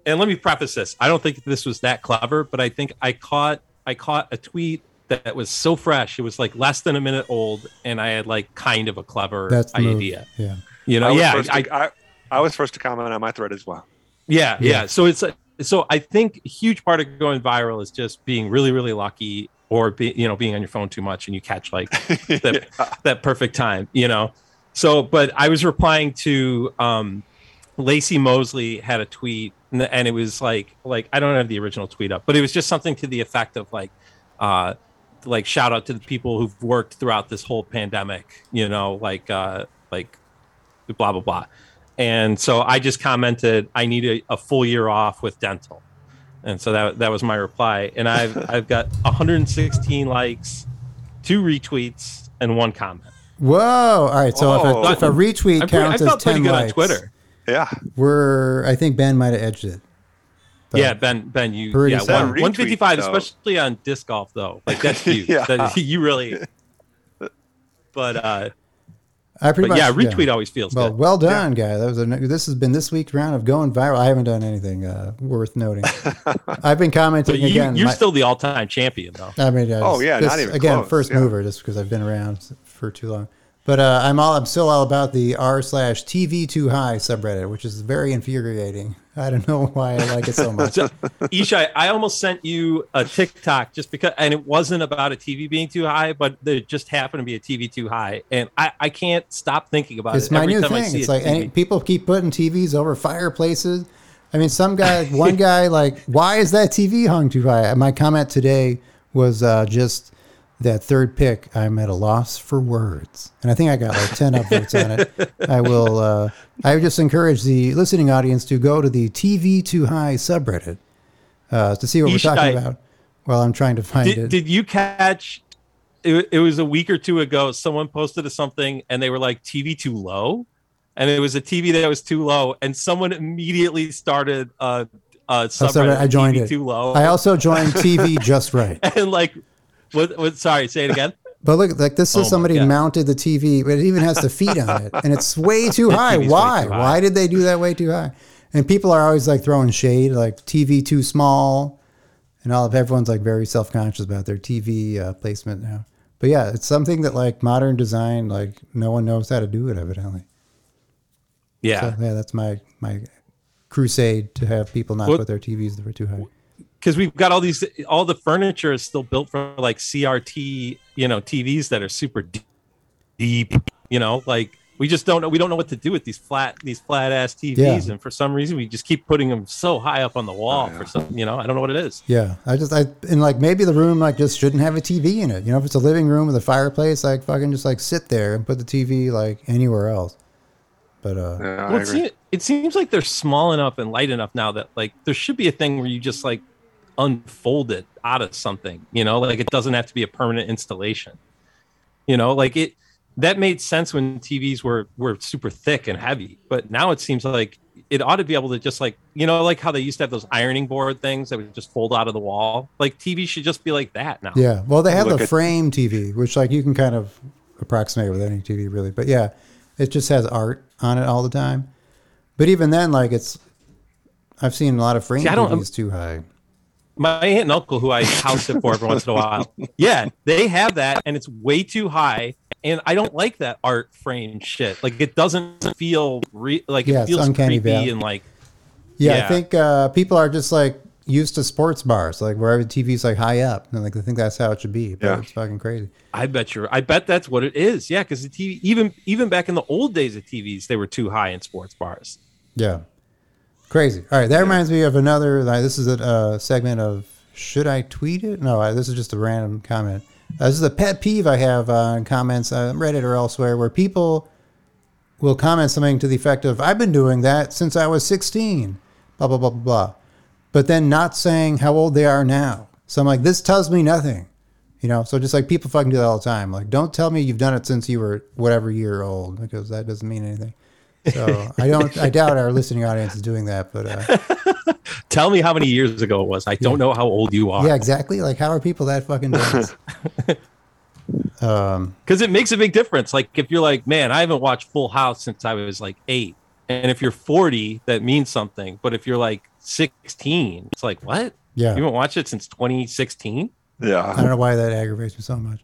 and let me preface this. I don't think this was that clever, but I think I caught, I caught a tweet that was so fresh. It was like less than a minute old, and I had like kind of a clever That's the move. idea. Yeah. You know, was yeah, first I, to, I, I was first to comment on my thread as well. yeah, Yeah. yeah. So it's so I think a huge part of going viral is just being really, really lucky, or be, you know, being on your phone too much and you catch like that, that perfect time, you know. So, but I was replying to um, Lacey Mosley had a tweet, and, and it was like, like I don't have the original tweet up, but it was just something to the effect of like, uh, like shout out to the people who've worked throughout this whole pandemic, you know, like, uh, like, blah blah blah. And so I just commented, I need a, a full year off with dental. And so that that was my reply. And I've I've got 116 likes, two retweets, and one comment. Whoa. All right. So if, a, if a retweet I'm pretty, I counts as felt pretty 10 good likes, on Twitter. Yeah. we're, I think Ben might have edged it. But- yeah, Ben, Ben, you yeah, one, Retweet, 155, though. especially on disc golf though. Like that's huge. Yeah. That- you really. But uh, I pretty but much yeah, retweet always feels Well, good. well done, guy. That was a, this has been this week's round of going viral. I haven't done anything uh, worth noting. I've been commenting But you, again. you're my- still the all-time champion though. I mean, uh, Oh, yeah, this- not even again, close, first yeah. mover, just because I've been around for too long. But uh, I'm all I'm still all about the r slash TV too high subreddit, which is very infuriating. I don't know why I like it so much. So, Isha, I almost sent you a TikTok just because, and it wasn't about a TV being too high, but there just happened to be a TV too high, and I, I can't stop thinking about it's it It's my new thing. It's like any, people keep putting TVs over fireplaces. I mean, some guy, one guy, like, why is that TV hung too high? My comment today was uh, just that third pick. I'm at a loss for words, and I think I got like ten upvotes on it. I will. Uh, I would just encourage the listening audience to go to the TV too high subreddit uh, to see what we're talking about. Well, I'm trying to find did, it. did you catch? It, it was a week or two ago. Someone posted something, and they were like, "TV too low," and it was a TV that was too low, and someone immediately started a, a subreddit. subreddit, I joined TV it. Too low. I also joined TV just right. and like, what? What? Sorry, say it again. But look, like this Oh is my somebody mounted the TV, but it even has the feet on it, and it's way too high. Way Why? too high. Why did they do that way too high? And people are always like throwing shade, like TV too small, and all of everyone's like very self conscious about their TV uh, placement now. But yeah, it's something that like modern design, like no one knows how to do it evidently. Yeah. So, yeah, that's my my crusade to have people not put their TVs that were too high. Because we've got all these all the furniture is still built for like CRT, you know, TVs that are super deep, deep you know, like we just don't know we don't know what to do with these flat these flat ass TVs Yeah. and for some reason we just keep putting them so high up on the wall for some, you know, I don't know what it is. Yeah, I just I and like maybe the room like just shouldn't have a TV in it. You know, if it's a living room with a fireplace, like fucking just like sit there and put the TV like anywhere else. But uh, Yeah, Well, it, seems, it seems like they're small enough and light enough now that like there should be a thing where you just like unfolded out of something. You know, like it doesn't have to be a permanent installation. You know, like it that made sense when TVs were were super thick and heavy, but now it seems like it ought to be able to just like you know like how they used to have those ironing board things that would just fold out of the wall. Like TV should just be like that now. Yeah. Well, they have Look the at- frame TV, which like you can kind of approximate with any TV really. But yeah, it just has art on it all the time. But even then, like it's, I've seen a lot of frame See, I don't- TVs too high. My aunt and uncle who I house sit for every once in a while. Yeah, they have that and it's way too high. And I don't like that art frame shit. Like it doesn't feel re- like Yeah, it it's feels uncanny creepy valley. and like Yeah, I think uh, people are just like used to sports bars, like where every TV's like high up, and like they think that's how it should be. But Yeah. it's fucking crazy. I bet you're I bet that's what it is. Yeah, because the TV even even back in the old days of TVs, they were too high in sports bars. Yeah, crazy. All right, that reminds me of another. Like, this is a uh, segment of should I tweet it? No, I, this is just a random comment. Uh, this is a pet peeve I have on comments on Reddit or elsewhere where people will comment something to the effect of "I've been doing that since I was 16," blah blah blah blah blah, but then not saying how old they are now. So I'm like, this tells me nothing. You know, so just like people fucking do that all the time. Like, don't tell me you've done it since you were whatever year old because that doesn't mean anything. So I don't. I doubt our listening audience is doing that, but uh, Tell me how many years ago it was. I don't know how old you are. yeah, exactly. Like, how are people that fucking dense? um, because it makes a big difference. Like if you're like, man, I haven't watched Full House since I was like eight, and if you're 40, that means something. But if you're like 16, it's like what? Yeah. you haven't watched it since 2016. Yeah, I don't know why that aggravates me so much.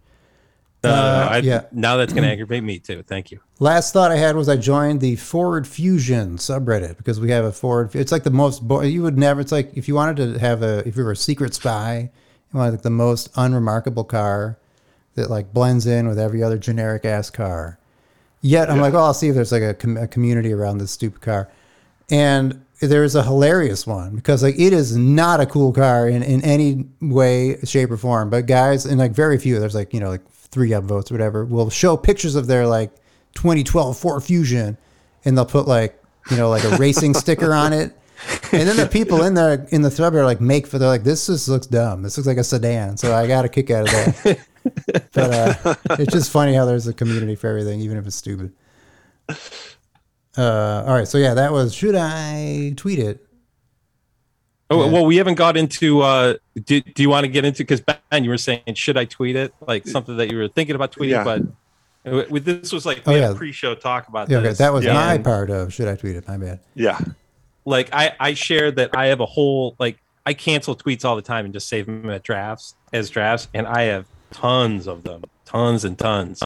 Uh, Uh, I, yeah. Now that's gonna aggravate me too. Thank you. Last thought I had was I joined the Ford Fusion subreddit because we have a Ford. It's like the most. Bo- you would never. It's like if you wanted to have a. If you were a secret spy, you wanted like the most unremarkable car that like blends in with every other generic ass car. Yet I'm like, oh, I'll see if there's like a, com- a community around this stupid car, and there's a hilarious one because like it is not a cool car in, in any way, shape, or form. But guys, and like very few, there's like you know like three upvotes whatever, will show pictures of their like 2012 Ford Fusion, and they'll put like you know like a racing sticker on it. And then the people in there in the thread are like make for they're like this just looks dumb. This looks like a sedan. So I got a kick out of that. but uh, it's just funny how there's a community for everything, even if it's stupid. Uh, all right, so yeah, that was should I tweet it? Oh, Yeah. well, we haven't got into. Uh, do, do you want to get into? Because Ben, you were saying, should I tweet it? Like something that you were thinking about tweeting, Yeah. but with this was like Oh, we yeah. pre-show talk about Yeah, okay, that was Yeah. my part of should I tweet it? My bad. Yeah. Like I, I shared that I have a whole like I cancel tweets all the time and just save them at drafts as drafts, and I have tons of them, tons and tons.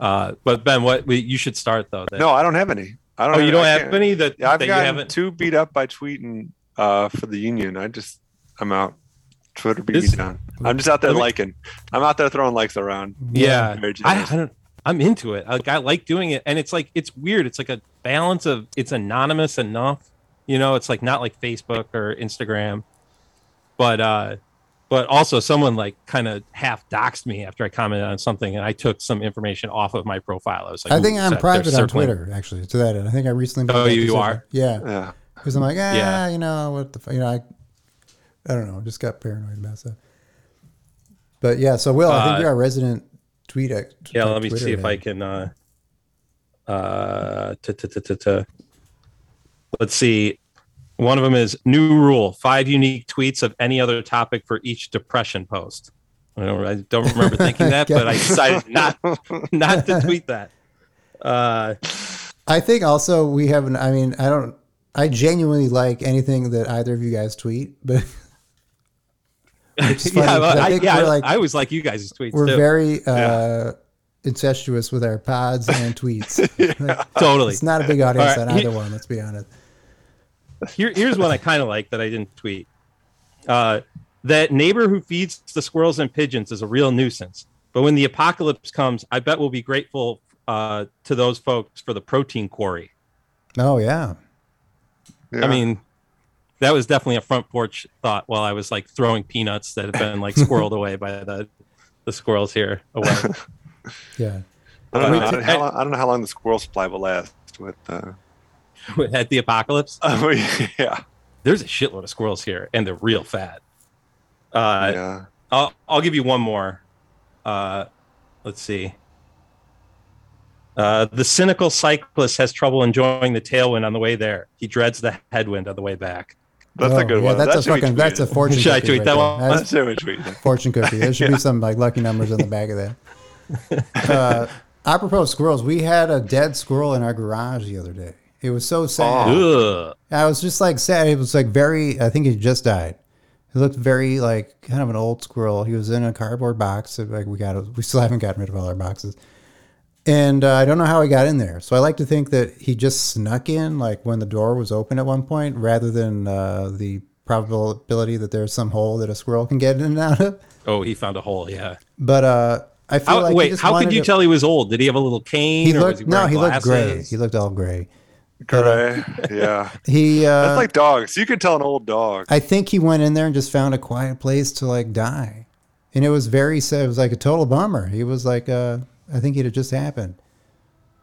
Uh, but Ben, what we, you should start though. That, No, I don't have any. I don't. oh, you don't I have can't- any that, Yeah, I've that you haven't. too beat up by tweeting uh, for the union. I just, I'm out. Twitter beat This- me down. I'm just out there Let me- liking. I'm out there throwing likes around. Yeah, I, I don't. I'm into it. Like I like doing it, and it's like it's weird. It's like a balance of it's anonymous enough, you know. It's like not like Facebook or Instagram, but uh, but also someone like kind of half doxed me after I commented on something, and I took some information off of my profile. I was like, I think I'm private on. Twitter, actually, to that end. I think I recently. made Oh, that you are? Yeah, Yeah. Because I'm like, ah, Yeah. you know what the, fu- you know, I, I don't know, just got paranoid about stuff. But yeah, so Will, I think Uh, you're our resident tweet. ex- Yeah, let me Twitter see if I can. Uh, uh, t- t- t- t- t- let's see. One of them is new rule: five unique tweets of any other topic for each depression post. I don't, I don't remember thinking that, but I decided not not to tweet that. Uh, I think also we have an. I mean, I don't. I genuinely like anything that either of you guys tweet, but yeah, 'cause I I, yeah, I, like- I always like you guys' tweets we're too. very uh, incestuous with our pods and tweets. Like, totally. it's not a big audience right, on either one. Let's be honest. Here, here's one I kind of like that I didn't tweet. Uh, that neighbor who feeds the squirrels and pigeons is a real nuisance. But when the apocalypse comes, I bet we'll be grateful uh, to those folks for the protein quarry. Oh yeah, Yeah. I mean, that was definitely a front porch thought while I was like throwing peanuts that have been like squirreled away by the the squirrels here away. yeah. I don't, know, I, don't, how long, I don't know how long the squirrel supply will last with. Uh, At the apocalypse, oh yeah, there's a shitload of squirrels here, and they're real fat. Uh, yeah. I'll I'll give you one more. Uh, let's see. Uh, the cynical cyclist has trouble enjoying the tailwind on the way there. He dreads the headwind on the way back. That's Oh, a good yeah, one. That's That a fucking. That's a fortune. Should I cookie tweet right that there. one? That's That should be fortune cookie. There should be some like lucky numbers on the back of that. Uh, apropos of squirrels, we had a dead squirrel in our garage the other day. It was so sad. Ugh. I was just like sad. It was like very. I think he just died. He looked very like kind of an old squirrel. He was in a cardboard box. so, Like we got, we still haven't gotten rid of all our boxes. And uh, I don't know how he got in there. So I like to think that he just snuck in, like when the door was open at one point, rather than uh, the probability that there's some hole that a squirrel can get in and out of. Oh, he found a hole. Yeah. But uh, I feel How, like he wait, just how could you to- tell he was old? Did he have a little cane? He or was looked he no, wearing he looked gray. He looked all gray. Gray. Yeah. He uh, That's like dogs. You could tell an old dog. I think he went in there and just found a quiet place to like die. And it was very sad. It was like a total bummer. He was like, uh, I think it had just happened.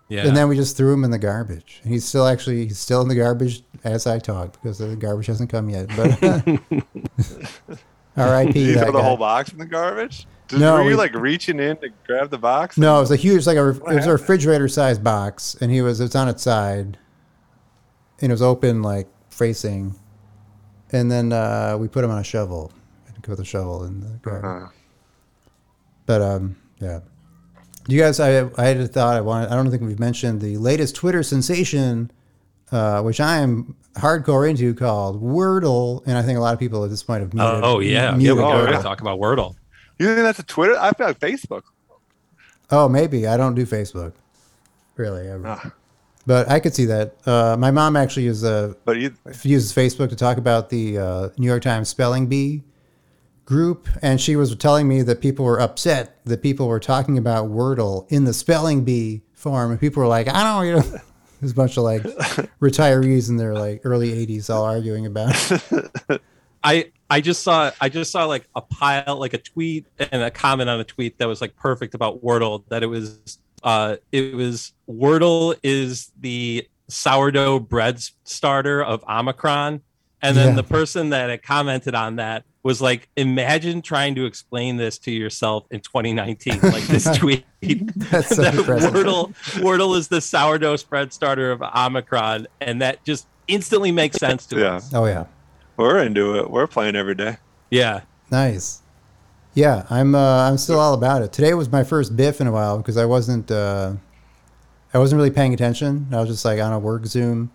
Yeah. And then we just threw him in the garbage. And he's still actually, he's still in the garbage as I talk because the garbage hasn't come yet. But R.I.P. you that throw the guy. whole box in the garbage? Did, No, were you we- like reaching in to grab the box? No, it was a huge, like a, it was a refrigerator sized box. And he was, it's on its side. And it was open, like facing. And then uh, we put him on a shovel. And put the shovel in the garbage. Uh, But um, yeah. Do you guys? I I had a thought. I wanted. I don't think we've mentioned the latest Twitter sensation, uh, which I am hardcore into, called Wordle, and I think a lot of people at this point have muted. oh, oh, yeah. Yeah, we Oh, gotta talk about Wordle. you think that's a Twitter? I feel like Facebook. Oh, maybe I don't do Facebook, really. ever. Ah. But I could see that. Uh, my mom actually is uh, But you, uses Facebook to talk about the uh, New York Times spelling bee group, and she was telling me that people were upset that people were talking about Wordle in the spelling bee form, and people were like, "I don't," you know. There's a bunch of like retirees in their like early 80s all arguing about. it. I I just saw I just saw like a pile like a tweet and a comment on a tweet that was like perfect about Wordle that it was uh it was Wordle is the sourdough bread starter of Omicron and then Yeah. the person that had commented on that was like imagine trying to explain this to yourself in 2019 like this tweet That's so that depressing. Wordle Wordle is the sourdough spread starter of Omicron and that just instantly makes sense to yeah, us Oh yeah, we're into it. We're playing every day. yeah nice. Yeah, I'm uh, I'm still all about it. Today was my first biff in a while because I wasn't uh, I wasn't really paying attention. I was just like on a work Zoom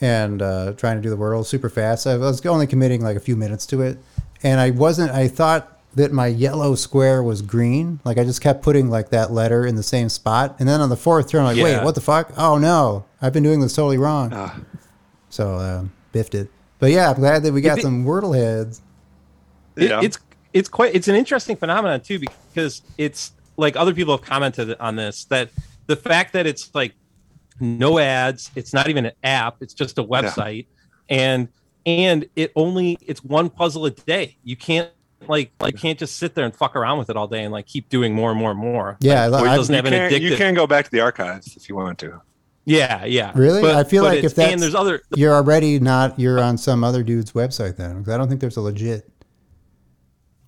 and uh, trying to do the Wordle super fast. I was only committing like a few minutes to it, and I wasn't. I thought that my yellow square was green. Like I just kept putting like that letter in the same spot, and then on the fourth turn, I'm like, wait, what the fuck? Oh no, I've been doing this totally wrong. Ah. So uh, biffed it. But yeah, I'm glad that we got it- some Wordle heads. It- Yeah. it's it's quite it's an interesting phenomenon too because it's like other people have commented on this that the fact that it's like no ads it's not even an app it's just a website and and it only it's one puzzle a day you can't like you can't just sit there and fuck around with it all day and like keep doing more and more and more Yeah, like, or I- it doesn't You have an can, you can go back to the archives if you want to. yeah yeah Really? I feel like if that's- and there's other You're already not. You're on some other dude's website then because I don't think there's a legit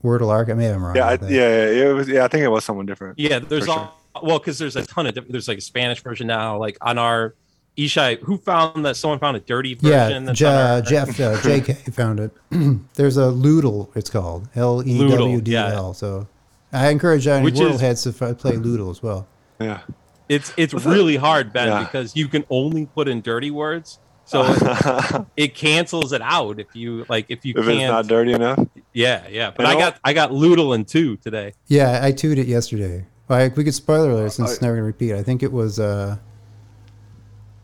Wordle arc. I may have wrong. Yeah, I, yeah, yeah, it was. Yeah, I think it was someone different. Yeah, there's For all well because there's a ton of different. There's like a Spanish version now. Like on our Ishai, who found that someone found a dirty Yeah, version. that's Je- our- Jeff uh, JK found it. There's a Lewdle. It's called L E W D L. So I encourage any Which Wordle is- heads to f- play Lewdle as well. Yeah. It's it's really hard, Ben, Yeah. because you can only put in dirty words, so it, it cancels it out if you like if you if can't. it's not dirty enough. yeah, yeah. But You I know- got I got Lewdle in two today. Yeah, I tooed it yesterday. Well, I, we could spoiler alert since I- it's never gonna repeat. I think it was uh,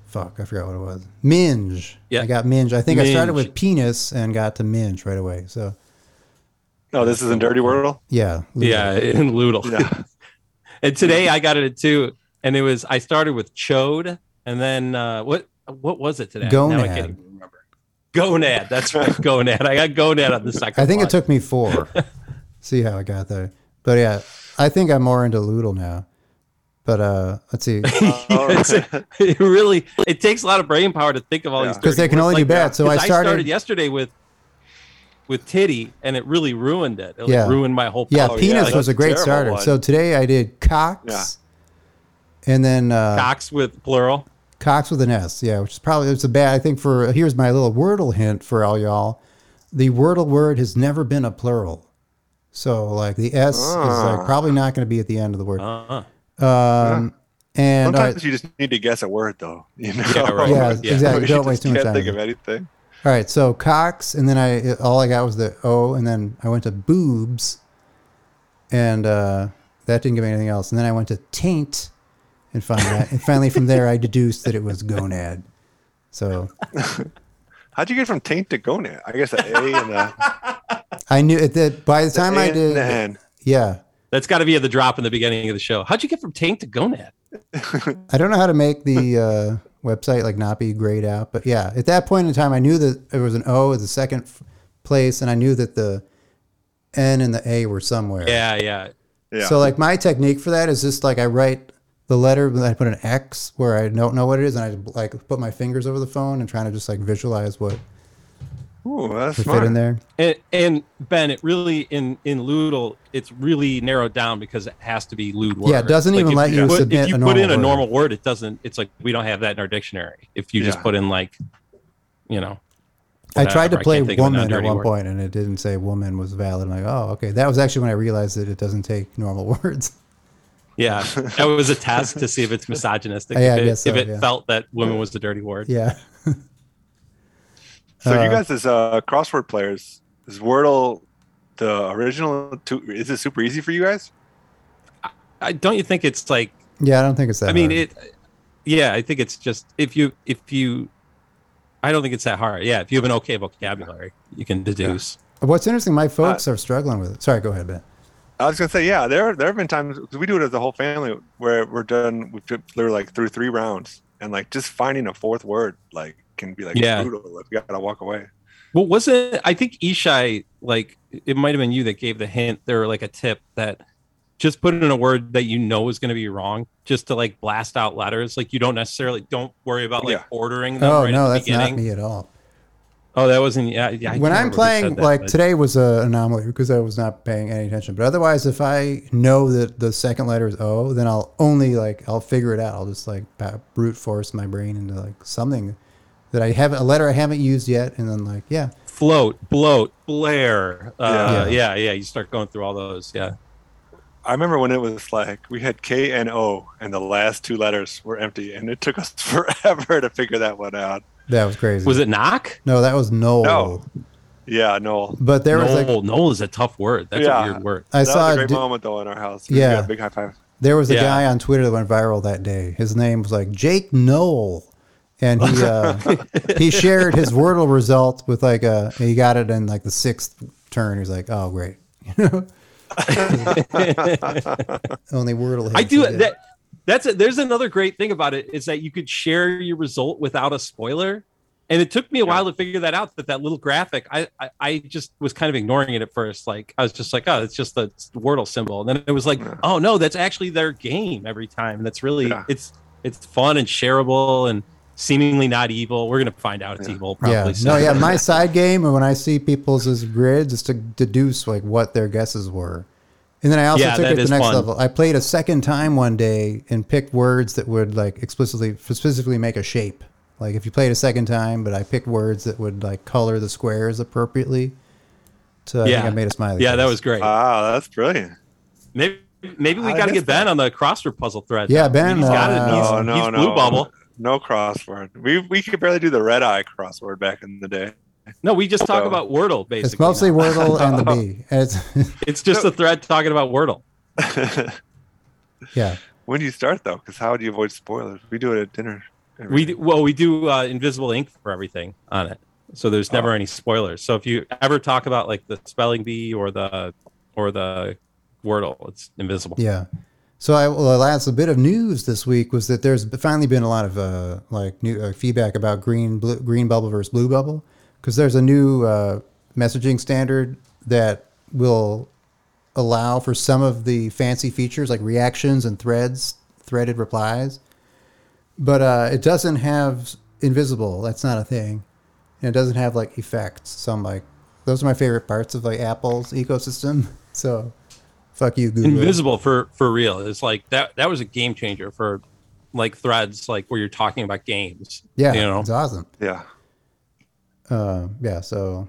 fuck, I forgot what it was. Minge. Yeah. I got Minge. I think I started with penis and got to Minge right away. So Oh, this isn't dirty Wordle. yeah, Lewdle. Yeah, in Lewdle. Yeah. and today I got it too, and it was I started with Chode, and then uh, what what was it today? Now I Gonad. can't even remember. Gonad. That's right, Gonad. I got Gonad on the second. I think it took me four. See how I got there. But yeah, I think I'm more into Lewdle now. But uh, let's see. Oh, It's- it really it takes a lot of brain power to think of all these because they can words only do like bad. So I because started- yesterday with with titty, and it really ruined it. It like, Yeah. ruined my whole. Yeah, penis yeah, was a that's a great starter. one. So today I did Cox, and then uh, Cox with plural. Cox with an S. Yeah, which is probably it's a bad. I think for here's my little Wordle hint for all y'all. The Wordle word has never been a plural, so like the S is like probably not going to be at the end of the word. Uh-huh. Um, and Sometimes right, you just need to guess a word, though. You know? Yeah, right. yeah, Yeah. exactly. Don't waste too much can't time. think of anything. All right, so Cox, and then I all I got was the O, and then I went to boobs, and uh, that didn't give me anything else. And then I went to taint, and find that, and finally from there I deduced that it was gonad. So How'd you get from taint to gonad? I guess the A and the, I knew it that by the time the I A and did, N. yeah, That's got to be at the drop in the beginning of the show. How'd you get from taint to gonad? I don't know how to make the uh, website like not be grayed out, but yeah, at that point in time, I knew that there was an O as the second f- place, and I knew that the N and the A were somewhere. Yeah, yeah. Yeah. So like my technique for that is just like I write the letter, but I put an X where I don't know what it is, and I like put my fingers over the phone and trying to just like visualize what Ooh, that's would smart. fit in there. And, and Ben, it really in in Lewdle, it's really narrowed down because it has to be lewd word. Yeah, it doesn't even let you put, submit If you a put in normal a normal word, it doesn't. It's like we don't have that in our dictionary. If you just put in like, you know, I tried to play can't think of a woman at one word. point, and it didn't say woman was valid. I'm like, oh, okay. That was actually when I realized that it doesn't take normal words. Yeah, that was a test to see if it's misogynistic. Yeah, if it, so, if it yeah. felt that women was a dirty word. Yeah. So Uh, you guys as uh, crossword players, is Wordle the original? To, is it super easy for you guys? I, don't you think it's like? Yeah, I don't think it's that. I mean, it. Yeah, I think it's just if you if you. I don't think it's that hard. Yeah, if you have an okay vocabulary, you can deduce. What's interesting, my uh, folks are struggling with it. Sorry, go ahead, Ben. I was gonna say, yeah, there there have been times because we do it as a whole family where we're done. We've literally like through three rounds, and like just finding a fourth word like can be like Yeah. brutal. Like you gotta walk away. Well, was it? I think Ishai, like, it might have been you that gave the hint or like a tip that just put in a word that you know is going to be wrong, just to like blast out letters. Like, you don't necessarily don't worry about like Yeah. ordering them Oh right no, at the that's beginning. not me at all. Oh, that wasn't. Yeah, yeah I when I'm playing, that, like but- today was an anomaly because I was not paying any attention. But otherwise, if I know that the second letter is O, then I'll only like I'll figure it out. I'll just like brute force my brain into like something that I haven't a letter I haven't used yet, and then like yeah, float, bloat, blare. Uh, Yeah. yeah. yeah, You start going through all those. Yeah. I remember when it was like we had K and O, and the last two letters were empty, and it took us forever to figure that one out. that was crazy. Was it knock? No, that was Noel. No. Yeah, no, But there was like Noel. Noel is a tough word. That's Yeah. a weird word. I that saw was a a great di- moment though in our house. We Yeah. got a big high five. there was a Yeah. guy on Twitter that went viral that day. His name was like Jake Noel. And he uh, he shared his Wordle result with like a he got it in like the sixth turn. He's like, oh great, only Wordle. I hits do it, that. That's it. There's another great thing about it is that you could share your result without a spoiler. And it took me a while to figure that out. That that little graphic, I, I I just was kind of ignoring it at first. Like I was just like, oh, it's just the Wordle symbol. And then it was like, oh no, that's actually their game every time. That's really Yeah. it's it's fun and shareable and seemingly not evil. We're gonna find out it's evil probably. Yeah, soon. no, yeah. My side game, and when I see people's as grids, is to deduce like what their guesses were, and then I also Yeah, took it to the next fun. level. I played a second time one day and picked words that would like explicitly, specifically make a shape. Like if you played a second time, but I picked words that would like color the squares appropriately. So I yeah, think I made a smiley. yeah, that was great. Ah, that's brilliant. maybe maybe we got to get Ben on the crossword puzzle thread. Yeah, Ben, he's got uh, it. He's, no, no, he's no, blue bubble. No crossword. We we could barely do the red eye crossword back in the day. No, we just talk So- about Wordle basically. It's mostly now. Wordle and the B. It's It's just a thread talking about Wordle. yeah. when do you start though? Because how do you avoid spoilers? We do it at dinner. We do, well, we do uh, invisible ink for everything on it, so there's never Oh. any spoilers. So if you ever talk about like the spelling bee or the or the Wordle, it's invisible. Yeah. So I well, last a bit of news this week was that there's finally been a lot of uh, like new uh, feedback about green blue, green bubble versus blue bubble because there's a new uh, messaging standard that will allow for some of the fancy features like reactions and threads, threaded replies, but uh, it doesn't have invisible. That's not a thing, and it doesn't have like effects. So I'm like, those are my favorite parts of like Apple's ecosystem. So, fuck you, Google. Invisible for for real. It's like that. That was a game changer for like threads, like where you're talking about games. Yeah, you know. it's awesome. Yeah. Uh, yeah, so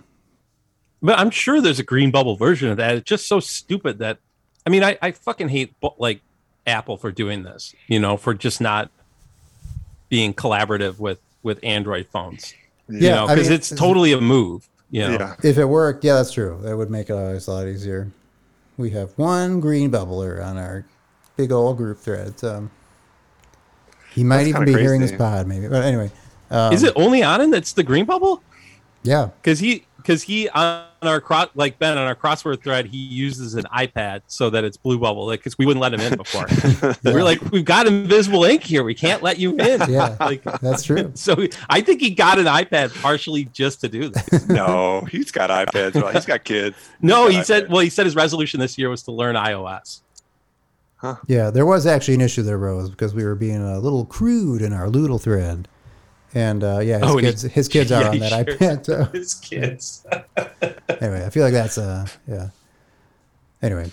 But I'm sure there's a green bubble version of that. It's just so stupid that, I mean, I, I fucking hate like Apple for doing this. You know, for just not being collaborative with with Android phones. Yeah, you know, I because mean, it's totally a move. You know, Yeah. if it worked, yeah, that's true. That would make it a lot easier. We have one green bubbler on our big old group thread. Um, he might That's even be kinda hearing this pod, maybe. But anyway, um, is it only Anand that's the green bubble? Yeah, Because he because he on our cross like Ben on our crossword thread he uses an iPad so that it's blue bubble like because we wouldn't let him in before. We're like we've got invisible ink here. We can't let you in. Yeah. like that's true. so I think he got an iPad partially just to do this. No, he's got iPads. Well, he's got kids. No, He's he got said well he said his resolution this year was to learn iOS. Huh. Yeah, there was actually an issue there, Rose, because we were being a little crude in our Lewdle thread. And uh, yeah, his Oh, and he- kids, his kids are Yeah, on that shared iPad. So. His kids. anyway, I feel like that's uh yeah. Anyway,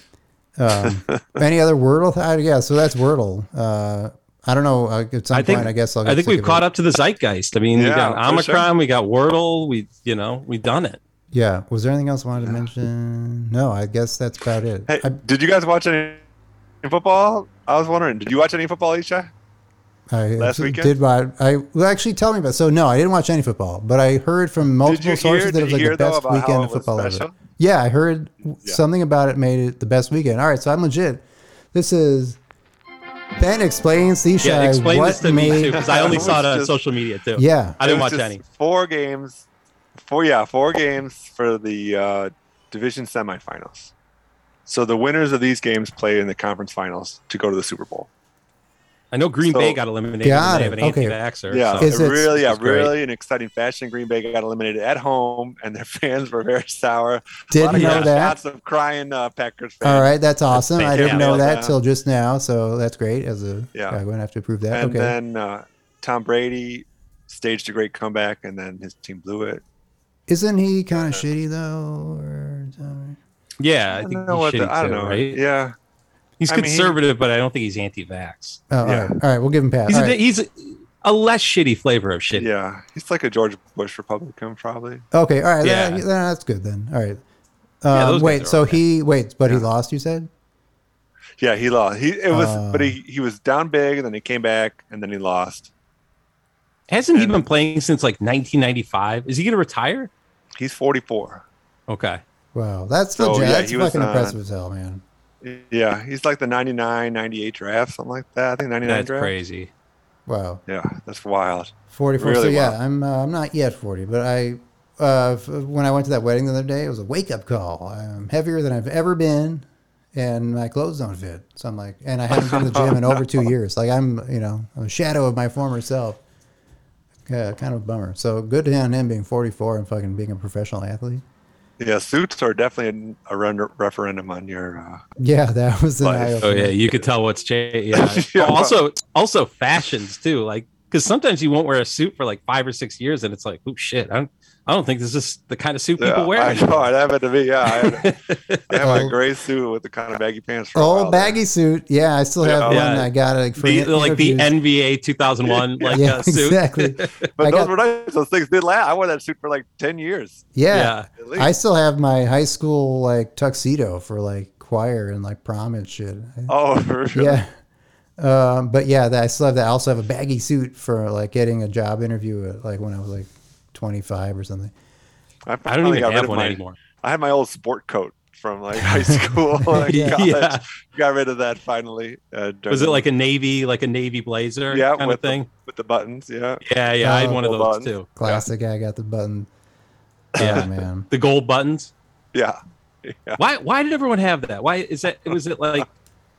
um, any other Wordle? I, yeah, so that's Wordle. Uh, I don't know. Uh, at some I think point, I guess I'll. I think we've caught it. up to the zeitgeist. I mean, we got for sure. Omicron, we got Wordle, we you know we done it. Yeah. Was there anything else I wanted to mention? No, I guess that's about it. Hey, I, did you guys watch any football? I was wondering. Did you watch any football, Isha? I last weekend? did watch. I well, actually tell me about. So no, I didn't watch any football, but I heard from multiple sources hear- that it was like hear, the best about weekend of was football ever. Yeah, I heard something about it made it the best weekend. All right, so I'm legit. This is Ben explains to Ishai Yeah, explain what this to made. me too because I only saw it on just- social media too. Yeah. I didn't watch any. Four games. Four yeah, four games for the uh, division semifinals. So the winners of these games play in the conference finals to go to the Super Bowl. I know Green So- Bay got eliminated. Got and they have it. an Okay. anti-vaxxer. Yeah, so- Is it it- really, yeah, really an exciting fashion. Green Bay got eliminated at home, and their fans were very sour. Didn't of know that. shots of crying uh, Packers fans. All right, that's awesome. I didn't know that till just now, so that's great. As a Yeah. I'm going to have to prove that. And okay. then uh, Tom Brady staged a great comeback, and then his team blew it. Isn't he kind of shitty though? Or something? yeah, I I think don't know he's what the- shitty I don't too, know. right? Yeah, He's I mean, he- conservative, but I don't think he's anti-vax. Oh, Yeah. right, all right. We'll give him pass. He's, a, right. he's a, a less shitty flavor of shitty. yeah, he's like a George Bush Republican, probably. Okay, all right. Yeah. then, then that's good then. All right. Yeah, Um, those wait, so okay. he wait, but he lost. You said? Yeah, he lost. He it was, Uh. but he he was down big, and then he came back, and then he lost. Hasn't he been playing since like 1995? Is he going to retire? He's 44. Okay. Wow, that's So, legit. yeah, that's he was, fucking uh, impressive as hell, man. Yeah, he's like the 99, 98 draft, something like that. I think 99 That's draft. crazy. Wow, Yeah, that's wild. forty-four. so Really yeah, wow. I'm uh, I'm not yet forty, but I uh, f- when I went to that wedding the other day, it was a wake-up call. I'm heavier than I've ever been, and my clothes don't fit. So I'm like, and I haven't been to the gym in over two years. Like I'm, you know, I'm a shadow of my former self. Yeah, kind of a bummer. So good to on him being 44 and fucking being a professional athlete. Yeah, suits are definitely a run- referendum on your. Uh, Yeah, that was an Life. eye Oh yeah, you could tell what's changed. Yeah. Yeah. Oh, also, also fashions too. Like, because sometimes you won't wear a suit for like five or six years, and it's like, oh shit, I don't, I don't think this is the kind of suit yeah, people wear. I know it happened to me. Yeah, I had, I had my Oh. gray suit with the kind of baggy pants. For a Oh, while there. baggy suit. Yeah, I still have Yeah. one. Yeah. I got it like, for the, in- the- like the. NBA 2001 like yeah, uh, suit. exactly. But I those got- were nice. Those things did last. I wore that suit for like ten years. Yeah. Yeah. I still have my high school like tuxedo for like choir and like prom and shit. oh, for sure. Yeah. Um, but yeah, that, I still have that. I also have a baggy suit for like getting a job interview at, like when I was like 25 or something. I, I don't even got have one my- anymore. I had my old sport coat from like high school Yeah. college. Got rid of that finally. Uh, Was it like a navy, like a navy blazer yeah kind with of thing? The, with the buttons? Yeah. yeah, yeah, I had Oh. one of those buttons. too. Classic. I got the button. Yeah. Oh man. The gold buttons. Yeah. Yeah. Why? Why did everyone have that? Why is that? Was it like?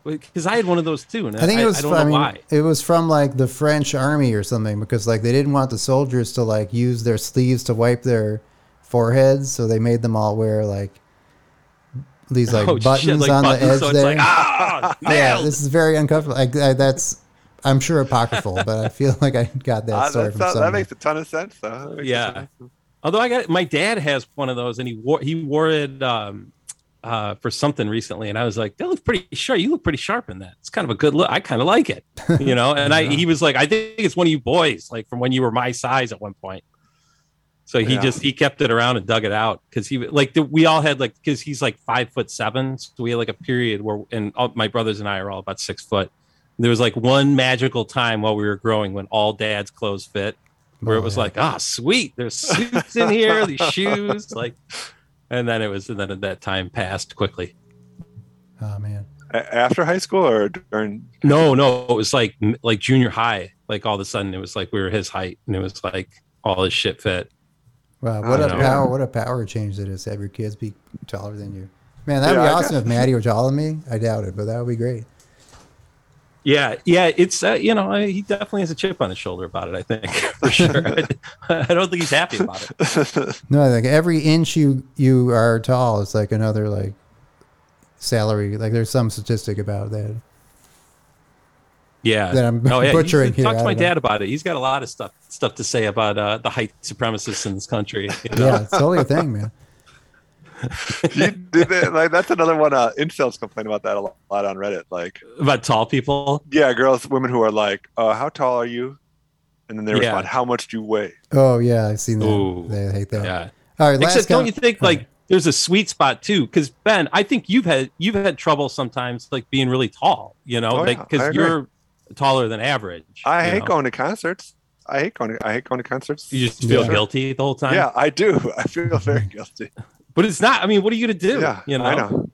Because I had one of those too, and I think it was. I, don't I know mean, why. it was from like the French army or something because like they didn't want the soldiers to like use their sleeves to wipe their foreheads, so they made them all wear like these like oh buttons shit! Like on buttons, the edge so it's there. like ah, yeah, this is very uncomfortable. Like I, that's, I'm sure apocryphal, but I feel like I got that Ah, story that, from sounds- that makes a ton of sense, though. That makes a Yeah. sense. Although I got my dad has one of those, and he wore he wore it um, uh, for something recently, and I was like, "That looks pretty sharp. You look pretty sharp in that. It's kind of a good look. I kind of like it, you know." And I he was like, "I think it's one of you boys, like from when you were my size at one point." So he Yeah. just he kept it around and dug it out because he like the, we all had like because he's like five foot seven, so we had like a period where and all, my brothers and I are all about six foot. There was like one magical time while we were growing when all dad's clothes fit, where Oh, it was yeah. like, ah, sweet, there's suits in here, these shoes, like, and then it was, and then that time passed quickly. Oh man. After high school or during? No, no, it was like like junior high. Like all of a sudden, it was like we were his height, and it was like all his shit fit. Wow, what a know. power! What a power change it is. to Have your kids be taller than you. Man, that'd Yeah, be awesome if Maddie were taller than me. I doubt it, but that would be great. Yeah, yeah, it's uh, you know he definitely has a chip on his shoulder about it. I think for sure. I don't think he's happy about it. No, like every inch you you are tall, is like another like salary. Like there's some statistic about that. Yeah, That I'm Oh, yeah. butchering you here, Talk to my don't know. dad about it. He's got a lot of stuff stuff to say about uh, the height supremacists in this country. you know? Yeah, it's totally a thing, man. You did it, like that's another one. Uh, incels complain about that a lot, lot on Reddit. Like, about tall people. yeah, girls, women who are like, uh, "How tall are you?" And then they Yeah. respond, "How much do you weigh?" Oh yeah, I've seen that. Ooh, they hate that. Yeah. All right, last Except, don't you think like there's a sweet spot too? Because Ben, I think you've had you've had trouble sometimes like being really tall. You know, Oh, like because agree. you're taller than average. I hate know? going to concerts. I hate going. To, I hate going to concerts. You just feel Yeah. guilty the whole time. yeah, I do. I feel very guilty. But it's not. I mean, what are you gonna do? Yeah, you know. I know.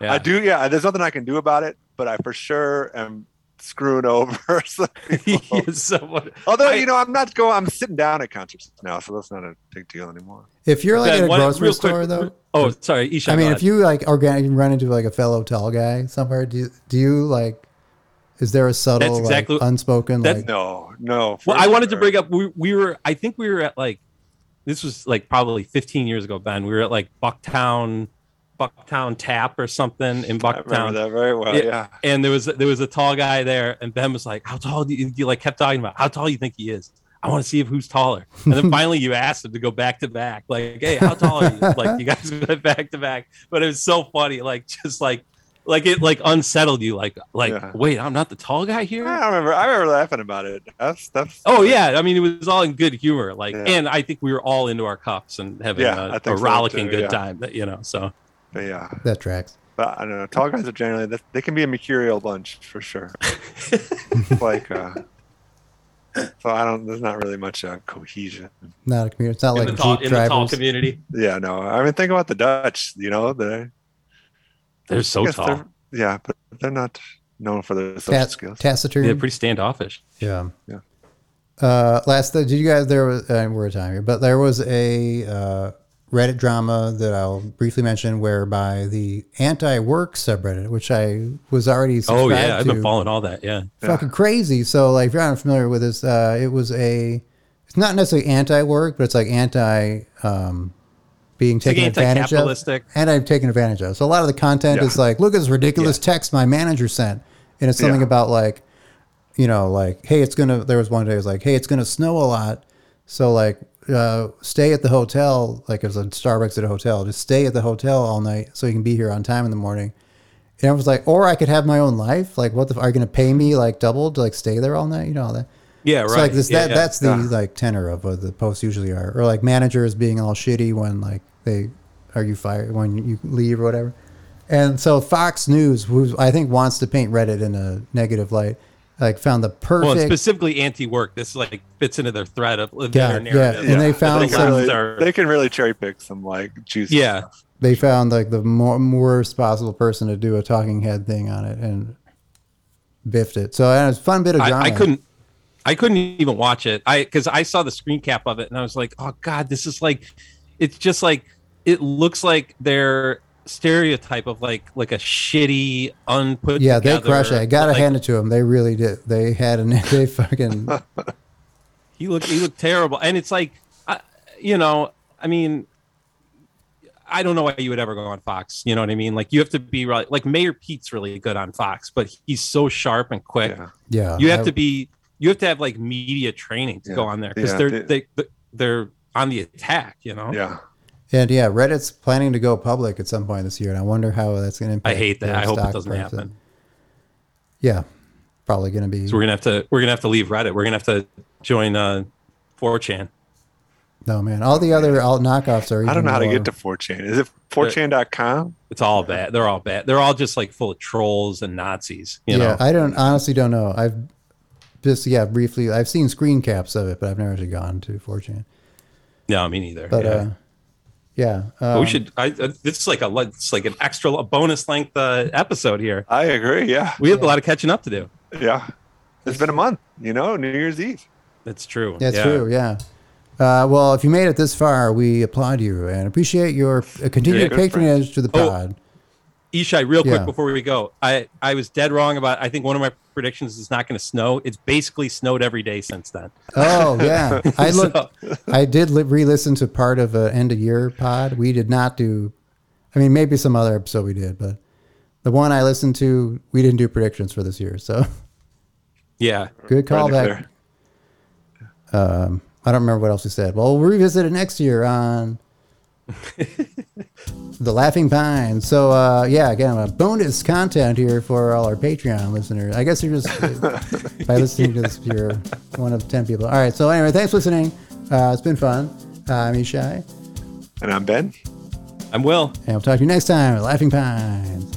Yeah. I do. Yeah, there's nothing I can do about it. But I for sure am screwing over some He people. is someone- Although I- you know, I'm not going. I'm sitting down at concerts now, so that's not a big deal anymore. if you're like Ben, at a what- grocery real quick- store though, Oh, sorry, Isha. I mean, if you like organic run into like a fellow tall guy somewhere, do you, do you like? Is there a subtle, That's exactly- like, unspoken that's- like? No, no. Well, for I wanted to sure. bring up we, we were I think we were at like this was like probably 15 years ago, Ben. We were at like Bucktown Bucktown Tap or something in I remember Bucktown. that very well. Yeah. Yeah. And there was there was a tall guy there, and Ben was like, "How tall do you, you like?" Kept talking about how tall you think he is. I want to see if who's taller. And then finally, you asked him to go back to back, like, "Hey, how tall are you?" Like you guys went back to back, but it was so funny, like just like like it like unsettled you, like like Yeah. wait, I'm not the tall guy here. I remember. I remember laughing about it. That's that's. Oh yeah, I mean it was all in good humor, like, Yeah. and I think we were all into our cups and having Yeah, I a, a think so, rollicking too, good yeah. time, you know. So But yeah, That tracks. but I don't know. Tall guys are generally they can be a mercurial bunch for sure. like, uh, so I don't. There's not really much uh, cohesion. Not a community. It's not in, like the tall, Jeep in the tall community, Yeah, no. I mean, think about the Dutch. You know, they they're so I tall. they're- Yeah, but they're not known for their social Ta- skills. taciturn. They're pretty standoffish. Yeah. Yeah. Uh, last, did you guys, there was, uh, we're at time here, but there was a uh, Reddit drama that I'll briefly mention whereby the anti work subreddit, which I was already Oh yeah, I've to, been following all that. Yeah, fucking crazy. So, like, if you're not familiar with this, uh, it was a, it's not necessarily anti work, but it's like anti um, being taken advantage of. And I've taken advantage of. So a lot of the content Yeah. is like, look at this ridiculous text my manager sent. And it's something Yeah. about like, you know, like, hey, it's gonna there was one day it was like, hey, it's gonna snow a lot. So like uh, stay at the hotel, like it was a Starbucks at a hotel, just stay at the hotel all night so you can be here on time in the morning. And I was like, or I could have my own life. Like, what the? Are you gonna pay me like double to like stay there all night? You know all that. Yeah, right. So like this, yeah, that yeah. that's the Yeah. like tenor of what the posts usually are, or like managers being all shitty when like they are you fired when you leave or whatever. And so Fox News, who I think wants to paint Reddit in a negative light, like found the well, perfect. specifically anti-work. This like fits into their thread of of Yeah, their yeah, narrative. and they They found can, some- really, Are- they can really cherry pick some like juicy Yeah. stuff. they found like the more worst possible person to do a talking head thing on it and biffed it. So and it was a fun bit of I, drama. I couldn't I couldn't even watch it. I because I saw the screen cap of it and I was like, oh god, this is like it's just like it looks like their stereotype of like like a shitty unput Yeah, they together, crushed it. I gotta like, hand it to them. They really did. They had an they fucking he looked he looked terrible and it's like I, you know i mean i don't know why you would ever go on fox you know what i mean like you have to be right like mayor pete's really good on fox but he's so sharp and quick Yeah. yeah. you have I- to be you have to have like media training to go on there because Yeah, they're they- they, they're on the attack. You know. Yeah. And yeah, Reddit's planning to go public at some point this year, and I wonder how that's going to impact. I hate that. I hope it doesn't price. happen. Yeah, probably going to be. So we're gonna have to we're gonna have to leave Reddit. We're gonna have to join uh 4chan. no man, all the other alt knockoffs are. I don't know how to get to 4chan. Is it 4chan.com? It's all bad. They're all bad. They're all just like full of trolls and Nazis. You yeah, know. I don't honestly don't know. I've just yeah briefly I've seen screen caps of it, but I've never actually gone to 4chan. no, me neither. But yeah. uh, yeah, um, we should. I, uh, this is like a it's like an extra a bonus length uh, episode here. I agree. Yeah. We have a lot of catching up to do. Yeah. It's been a month, you know, New Year's Eve. That's true. That's yeah. true. Yeah. Uh, well, if you made it this far, we applaud you and appreciate your uh, continued good patronage to the Oh, pod. Ishai, real quick Yeah. before we go, I I was dead wrong about. I think one of my predictions is not going to snow. It's basically snowed every day since then. Oh yeah, I looked. So- I did li- re-listen to part of an end of year pod. We did not do. I mean, maybe some other episode we did, but the one I listened to, we didn't do predictions for this year. So Yeah, good callback. Um, I don't remember what else we said. Well, we'll revisit it next year on the Laughing Pine. So uh, yeah, again, uh, bonus content here for all our Patreon listeners. I guess you're just by listening to this, you're one of ten people. All right. So anyway, thanks for listening. Uh, it's been fun. Uh, I'm Ishai, And I'm Ben. I'm Will. and we'll talk to you next time at Laughing Pines.